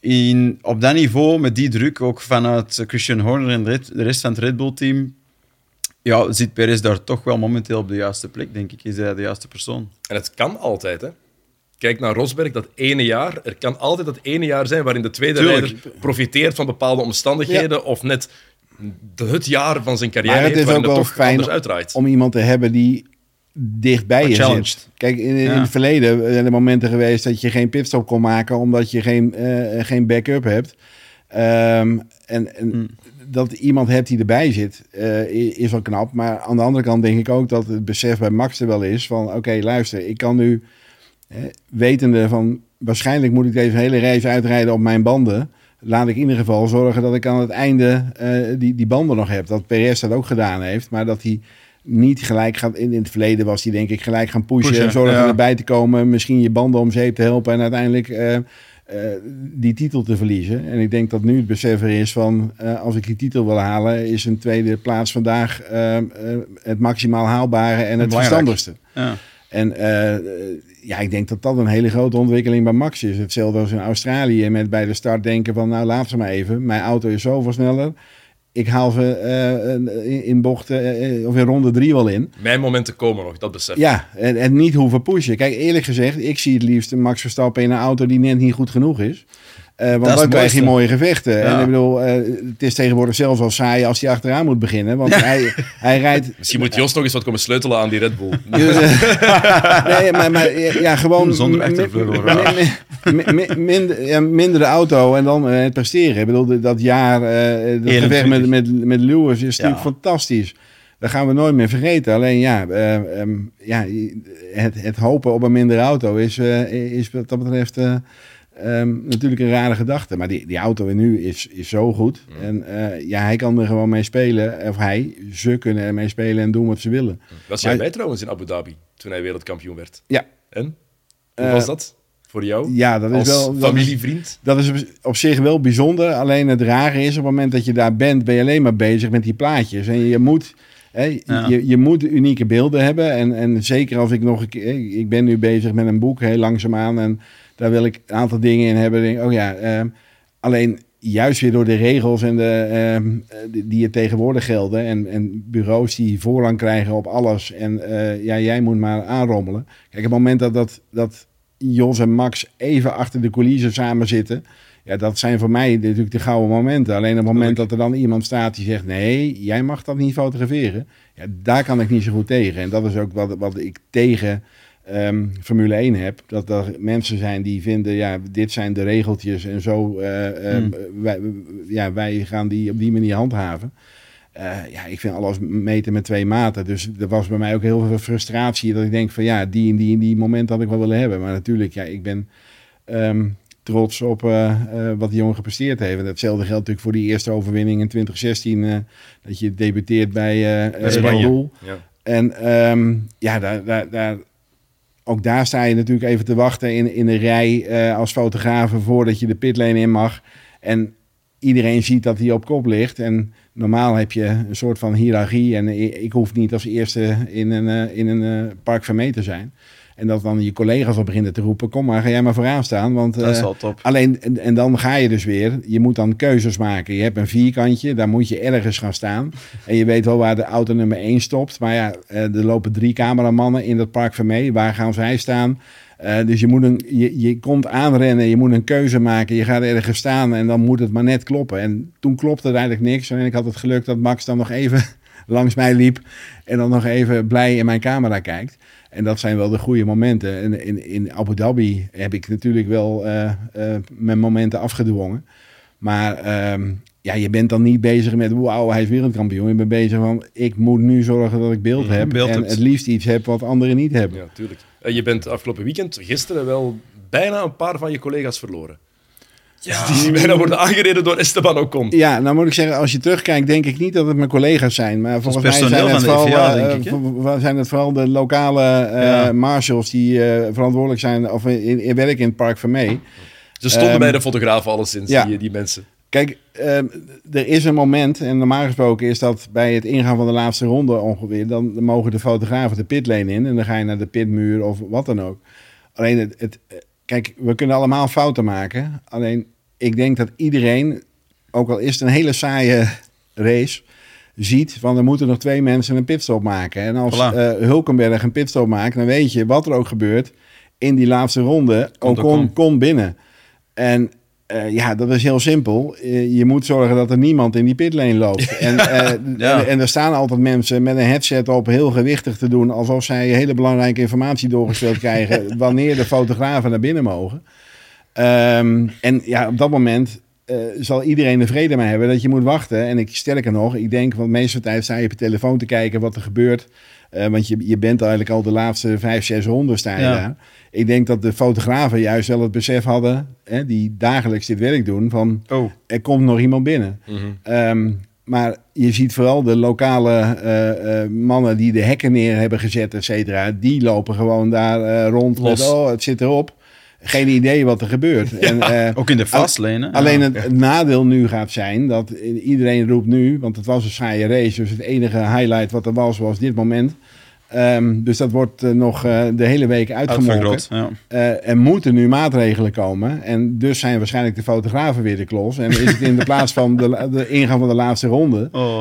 in, op dat niveau, met die druk, ook vanuit Christian Horner en de rest van het Red Bull-team, ja, zit Perez daar toch wel momenteel op de juiste plek, denk ik. Is hij de juiste persoon. En het kan altijd, hè. Kijk naar Rosberg, dat ene jaar. Er kan altijd dat ene jaar zijn waarin de tweede rijder profiteert van bepaalde omstandigheden of net het jaar van zijn carrière maar het is ook wel fijn uitdraait. om iemand te hebben die dichtbij je zit. Kijk, in, in Ja. het verleden zijn er momenten geweest dat je geen pitstop kon maken omdat je geen, eh, geen backup hebt. Ehm, en en Hmm. Dat iemand hebt die erbij zit, eh, is wel knap. Maar aan de andere kant denk ik ook dat het besef bij Max er wel is van... oké, luister, ik kan nu, eh, wetende van... waarschijnlijk moet ik deze hele race uitrijden op mijn banden... laat ik in ieder geval zorgen dat ik aan het einde eh, die, die banden nog heb. Dat Perez dat ook gedaan heeft, maar dat hij niet gelijk gaat... In, in het verleden was hij denk ik gelijk gaan pushen... Pushen, en zorgen ja. erbij te komen, misschien je banden om zeep te helpen... en uiteindelijk... eh, die titel te verliezen. En ik denk dat nu het besef er is van... eh, als ik die titel wil halen... is een tweede plaats vandaag eh, eh, het maximaal haalbare en het verstandigste. Ja. En eh, eh, ja, ik denk dat dat een hele grote ontwikkeling bij Max is. Hetzelfde als in Australië met bij de start denken van... nou, laat ze maar even. Mijn auto is zoveel sneller. Ik haal ze eh, in, in bocht eh, of in ronde drie wel in. Mijn momenten komen nog, dat besef. Ja, en, en niet hoeven pushen. Kijk, eerlijk gezegd, ik zie het liefst een Max Verstappen in een auto die net niet goed genoeg is. Eh, want dan krijg je mooie gevechten. Ja. En ik bedoel, eh, het is tegenwoordig zelfs al saai als hij achteraan moet beginnen. Want hij, hij rijdt... Misschien moet Jos nog eens wat komen sleutelen aan die Red Bull. nee, maar, maar ja, gewoon... Zonder minder, ja, minder de auto en dan eh, het presteren. Ik bedoel, dat jaar, eh dat 21. gevecht met, met, met Lewis is natuurlijk Ja. fantastisch. Dat gaan we nooit meer vergeten. Alleen ja, eh, ehm, ja het, het hopen op een minder auto is, eh, is wat dat betreft eh, ehm, natuurlijk een rare gedachte. Maar die, die auto nu is, is zo goed. En eh, ja, hij kan er gewoon mee spelen. Of hij, ze kunnen ermee spelen en doen wat ze willen. Was jij bij trouwens in Abu Dhabi toen hij wereldkampioen werd? Ja. En? Hoe Eh, was dat voor jou? Ja, dat is wel... dat is- familievriend? Dat is op- zich wel bijzonder. Alleen het rare is, op het moment dat je daar bent, ben je alleen maar bezig met die plaatjes. En je moet, Ja. je, je moet unieke beelden hebben. En, en zeker als ik nog een keer, ik ben nu bezig met een boek, heel langzaamaan. En daar wil ik een aantal dingen in hebben. Denk, oh ja, ehm, alleen juist weer door de regels en de, ehm, eh, die- er tegenwoordig gelden. En, en bureaus die voorrang krijgen op alles. En eh, ja, jij moet maar aanrommelen. Kijk, het moment dat, dat, dat Jos en Max even achter de coulissen samen zitten. Ja, dat zijn voor mij natuurlijk de gouden momenten. Alleen op het moment dat er dan iemand staat die zegt: nee, jij mag dat niet fotograferen. Ja, daar kan ik niet zo goed tegen. En dat is ook wat, wat ik tegen ehm, Formule 1 heb. Dat er mensen zijn die vinden: ja, dit zijn de regeltjes en zo. eh, ehm, wij, ja, wij gaan die op die manier handhaven. Eh, ja, ik vind alles meten met twee maten. Dus er was bij mij ook heel veel frustratie. Dat ik denk van ja, die en die en die moment had ik wel willen hebben. Maar natuurlijk, ja, ik ben ehm, trots op eh, eh, wat die jongen gepresteerd heeft. En hetzelfde geldt natuurlijk voor die eerste overwinning in 2016. eh, dat je debuteert bij Red Spanje. Ja. En ehm, ja, daar, daar, daar, ook daar sta je natuurlijk even te wachten in, in de rij eh, als fotograaf voordat je de pitlane in mag. En iedereen ziet dat hij op kop ligt. En normaal heb je een soort van hiërarchie. En ik hoef niet als eerste in een, eh, in een eh, park te zijn. En dat dan je collega's al beginnen te roepen: kom maar, ga jij maar vooraan staan. Want Dat is eh, top. Alleen, en, en dan ga je dus weer. Je moet dan keuzes maken. Je hebt een vierkantje, daar moet je ergens gaan staan. En je weet wel waar de auto nummer 1 stopt. Maar ja, eh, er lopen drie cameramannen in dat park van mee. Waar gaan zij staan? Eh, dus je, moet een, je, je komt aanrennen, je moet een keuze maken. Je gaat ergens staan en dan moet het maar net kloppen. En toen klopte er eigenlijk niks. En ik had het geluk dat Max dan nog even langs mij liep. En dan nog even blij in mijn camera kijkt. En dat zijn wel de goede momenten. En in, in Abu Dhabi heb ik natuurlijk wel eh, eh, mijn momenten afgedwongen. Maar ehm, ja, je bent dan niet bezig met wauw, hij is wereldkampioen. Je bent bezig van ik moet nu zorgen dat ik beeld heb. beeld en hebt. het liefst iets heb wat anderen niet hebben. Ja, tuurlijk. Eh, je bent afgelopen weekend, gisteren, wel bijna een paar van je collega's verloren. Ja. Die bijna worden aangereden door Esteban Ocon. Ja, nou moet ik zeggen, als je terugkijkt, denk ik niet dat het mijn collega's zijn. Maar volgens mij zijn het, vooral, FIA, eh, ik, zijn het vooral de lokale eh, Ja. marshals die eh, verantwoordelijk zijn of in, in werk in het park van mee. Ze stonden Ehm, bij de fotografen alleszins, ja. die, die mensen. Kijk, ehm, er is een moment, en normaal gesproken is dat bij het ingaan van de laatste ronde ongeveer, dan mogen de fotografen de pitlane in en dan ga je naar de pitmuur of wat dan ook. Alleen, het, het, kijk, we kunnen allemaal fouten maken. Alleen, ik denk dat iedereen, ook al is het een hele saaie race, ziet van er moeten nog twee mensen een pitstop maken. En als Voilà. eh, Hulkenberg een pitstop maakt, dan weet je wat er ook gebeurt in die laatste ronde. Ocon Ocon. kon binnen. En eh, ja, dat is heel simpel. Eh, je moet zorgen dat er niemand in die pitlane loopt. en, Ja. en, en er staan altijd mensen met een headset op heel gewichtig te doen... alsof zij hele belangrijke informatie doorgespeeld krijgen... wanneer de fotografen naar binnen mogen. Ehm, en ja, op dat moment eh, zal iedereen er vrede mee hebben dat je moet wachten. En ik sterker nog, ik denk, want meestal tijd sta je op je telefoon te kijken wat er gebeurt. Eh, want je, je bent eigenlijk al de laatste vijf, zes ronden sta je Ja. daar. Ik denk dat de fotografen juist wel het besef hadden, hè, die dagelijks dit werk doen, van Oh, er komt nog iemand binnen. Ehm, maar je ziet vooral de lokale eh, eh, mannen die de hekken neer hebben gezet, et cetera. Die lopen gewoon daar eh, rond Los. met, oh, het zit erop. Geen idee wat er gebeurt. En, eh, ook in de fastlane. hè? Alleen het nadeel nu gaat zijn dat iedereen roept nu, want het was een saaie race, dus het enige highlight wat er was, was dit moment. Ehm, dus dat wordt eh, nog eh, de hele week uitgemolken. Ja. Eh, er moeten nu maatregelen komen. En dus zijn waarschijnlijk de fotografen weer de klos. En is het in de plaats van de, de ingang van de laatste ronde... Oh.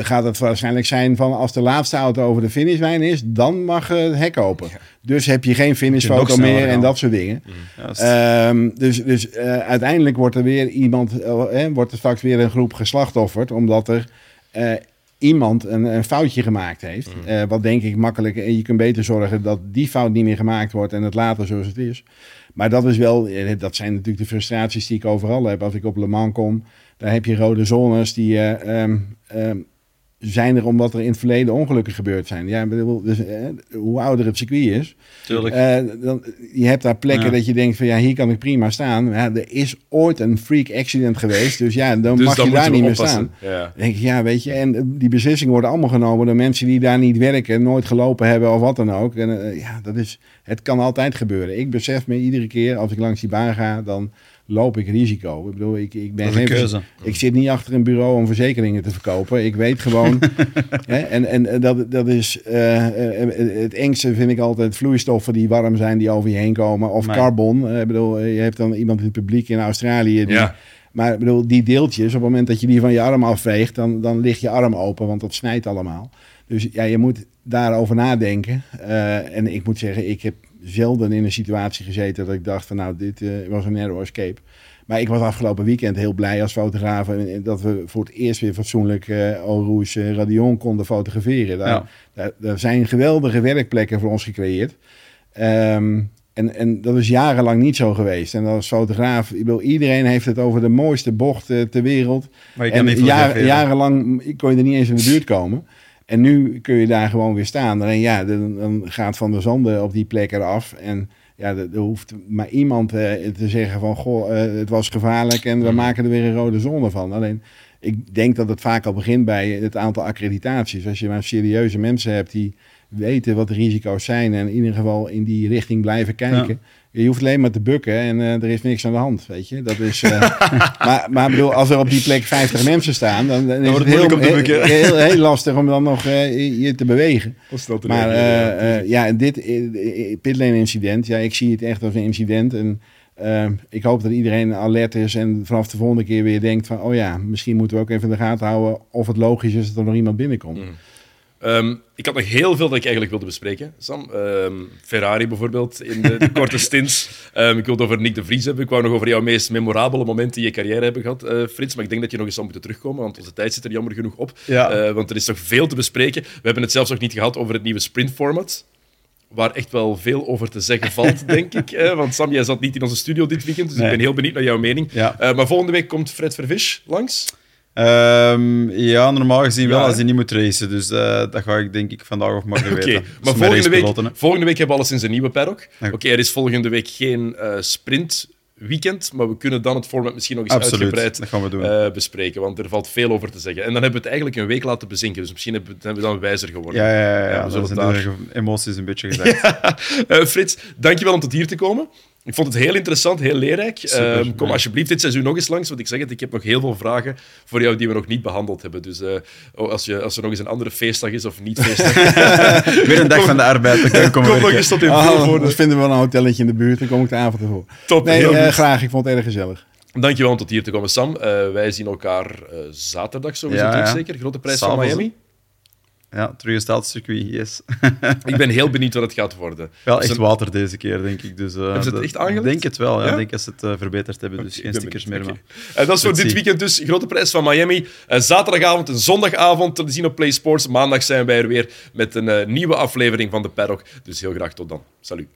gaat het waarschijnlijk zijn van als de laatste auto over de finishlijn is... dan mag het hek open. Dus heb je geen finishfoto meer en dat soort dingen. Juist. Ehm, dus dus uiteindelijk wordt er weer iemand, eh, wordt er straks weer een groep geslachtofferd, omdat er iemand een, een foutje gemaakt heeft. Eh, wat denk ik makkelijk, en je kunt beter zorgen dat die fout niet meer gemaakt wordt en het later zoals het is. Maar dat is wel, eh, dat zijn natuurlijk de frustraties die ik overal heb. Als ik op Le Mans kom, daar heb je rode zones die eh, ehm, ehm, zijn er omdat er in het verleden ongelukken gebeurd zijn. Ja, bedoel, dus, eh, hoe ouder het circuit is, Tuurlijk. eh, dan, je hebt daar plekken Ja. dat je denkt van ja, hier kan ik prima staan. Maar ja, er is ooit een freak accident geweest, dus ja, dan Dus mag dan je daar niet meer oppassen. staan. Ja. Dan denk ik, ja, weet je, en eh, die beslissingen worden allemaal genomen door mensen die daar niet werken, nooit gelopen hebben of wat dan ook. En ja, dat is, het kan altijd gebeuren. Ik besef me iedere keer als ik langs die baan ga, dan loop ik risico. Ik bedoel, ik, ik ben. Ik zit niet achter een bureau om verzekeringen te verkopen. Ik weet gewoon. hè, en en eh, dat, dat is. eh, eh, het engste vind ik altijd vloeistoffen die warm zijn, die over je heen komen. Of Nee. carbon. Eh, ik bedoel, eh, je hebt dan iemand in het publiek in Australië. Die, Ja. Maar ik bedoel, die deeltjes, op het moment dat je die van je arm afveegt, dan, dan ligt je arm open, want dat snijdt allemaal. Dus ja, je moet daarover nadenken. Eh, en ik moet zeggen, ik heb zelden in een situatie gezeten dat ik dacht van nou, dit eh, was een narrow escape. Maar ik was afgelopen weekend heel blij als fotograaf dat we voor het eerst weer fatsoenlijk Rouge eh, Radion konden fotograferen. Daar, Ja. daar, daar zijn geweldige werkplekken voor ons gecreëerd. Ehm, en, en dat is jarenlang niet zo geweest. En als fotograaf, ik bedoel, iedereen heeft het over de mooiste bocht ter wereld. Maar je kan En niet fotograferen. jarenlang kon je er niet eens in de buurt komen. En nu kun je daar gewoon weer staan. Alleen ja, dan, dan gaat Van der Zanden op die plek eraf. En ja, er, hoeft maar iemand eh, te zeggen van... Goh, eh, het was gevaarlijk en we maken er weer een rode zone van. Alleen, ik denk dat het vaak al begint bij het aantal accreditaties. Als je maar serieuze mensen hebt die weten wat de risico's zijn... en in ieder geval in die richting blijven kijken... Je hoeft alleen maar te bukken en eh, er is niks aan de hand, weet je. Dat is, eh, maar maar bedoel, als er op die plek 50 mensen staan, dan, dan is wordt het heel, heel, bukken. heel, heel lastig om dan nog eh, je te bewegen. Maar ja, dit pitlane incident, ja, ik zie het echt als een incident. En ik hoop dat iedereen alert is en vanaf de volgende keer weer denkt van... oh ja, misschien moeten we ook even in de gaten houden of het logisch is dat er nog iemand binnenkomt. Ehm, ik had nog heel veel dat ik eigenlijk wilde bespreken, Sam. Ehm, Ferrari bijvoorbeeld, in de, de korte stints. Ehm, ik wilde over Nick de Vries hebben. Ik wou nog over jouw meest memorabele momenten in je carrière hebben gehad, eh, Frits. Maar ik denk dat je nog eens zal moeten terugkomen, want onze tijd zit er jammer genoeg op. Ja. Eh, want er is nog veel te bespreken. We hebben het zelfs nog niet gehad over het nieuwe sprintformat. Waar echt wel veel over te zeggen valt, denk ik. Eh, want Sam, jij zat niet in onze studio dit weekend, dus Nee. ik ben heel benieuwd naar jouw mening. Ja. Eh, maar volgende week komt Fred Vervish langs. Ehm, ja, normaal gezien wel Ja, als hij niet moet racen. Dus eh, dat ga ik denk ik vandaag of morgen Oké, weten. maar volgende week, volgende week hebben we alles in zijn nieuwe paddock. Ja. Oké, er is volgende week geen eh, sprint weekend, maar we kunnen dan het format misschien nog eens Absoluut, uitgebreid dat gaan we doen. eh, bespreken, want er valt veel over te zeggen. En dan hebben we het eigenlijk een week laten bezinken, dus misschien hebben we, zijn we dan wijzer geworden. ja, ja, ja, Ja, ja, we zullen daar- emoties een beetje gezegd. Eh, Frits, dankjewel om tot hier te komen. Ik vond het heel interessant, heel leerrijk. Super, Ehm, kom ja. alsjeblieft dit seizoen nog eens langs, want ik zeg het, ik heb nog heel veel vragen voor jou die we nog niet behandeld hebben. Dus eh, oh, als, je, als er nog eens een andere feestdag is of niet feestdag, Weer een dag van de arbeid, dan kan ik komen kom nog eens tot in Oh, voorvoorde. dat vinden we wel een hotelletje in de buurt, dan kom ik de avond ervoor. Top, Nee, heel eh, goed. graag, ik vond het erg gezellig. Dankjewel om tot hier te komen, Sam. Eh, wij zien elkaar eh, zaterdag sowieso Ja, terug, ja. zeker. Grote prijs van Miami. Ja, teruggesteld circuit, yes. Ik ben heel benieuwd wat het gaat worden. Wel Dus echt water deze keer, denk ik. Dus, eh, Hebben ze het echt aangelegd? Ik denk het wel, ja. Ja? Ik denk dat ze het eh, verbeterd hebben, dus geen stickers benieuwd. meer. Maar- En dat is voor Let's dit see. weekend dus. Grote prijs van Miami. Eh, zaterdagavond en zondagavond te zien op Play Sports. Maandag zijn wij er weer met een nieuwe aflevering van de Paddock. Dus heel graag tot dan. Salut.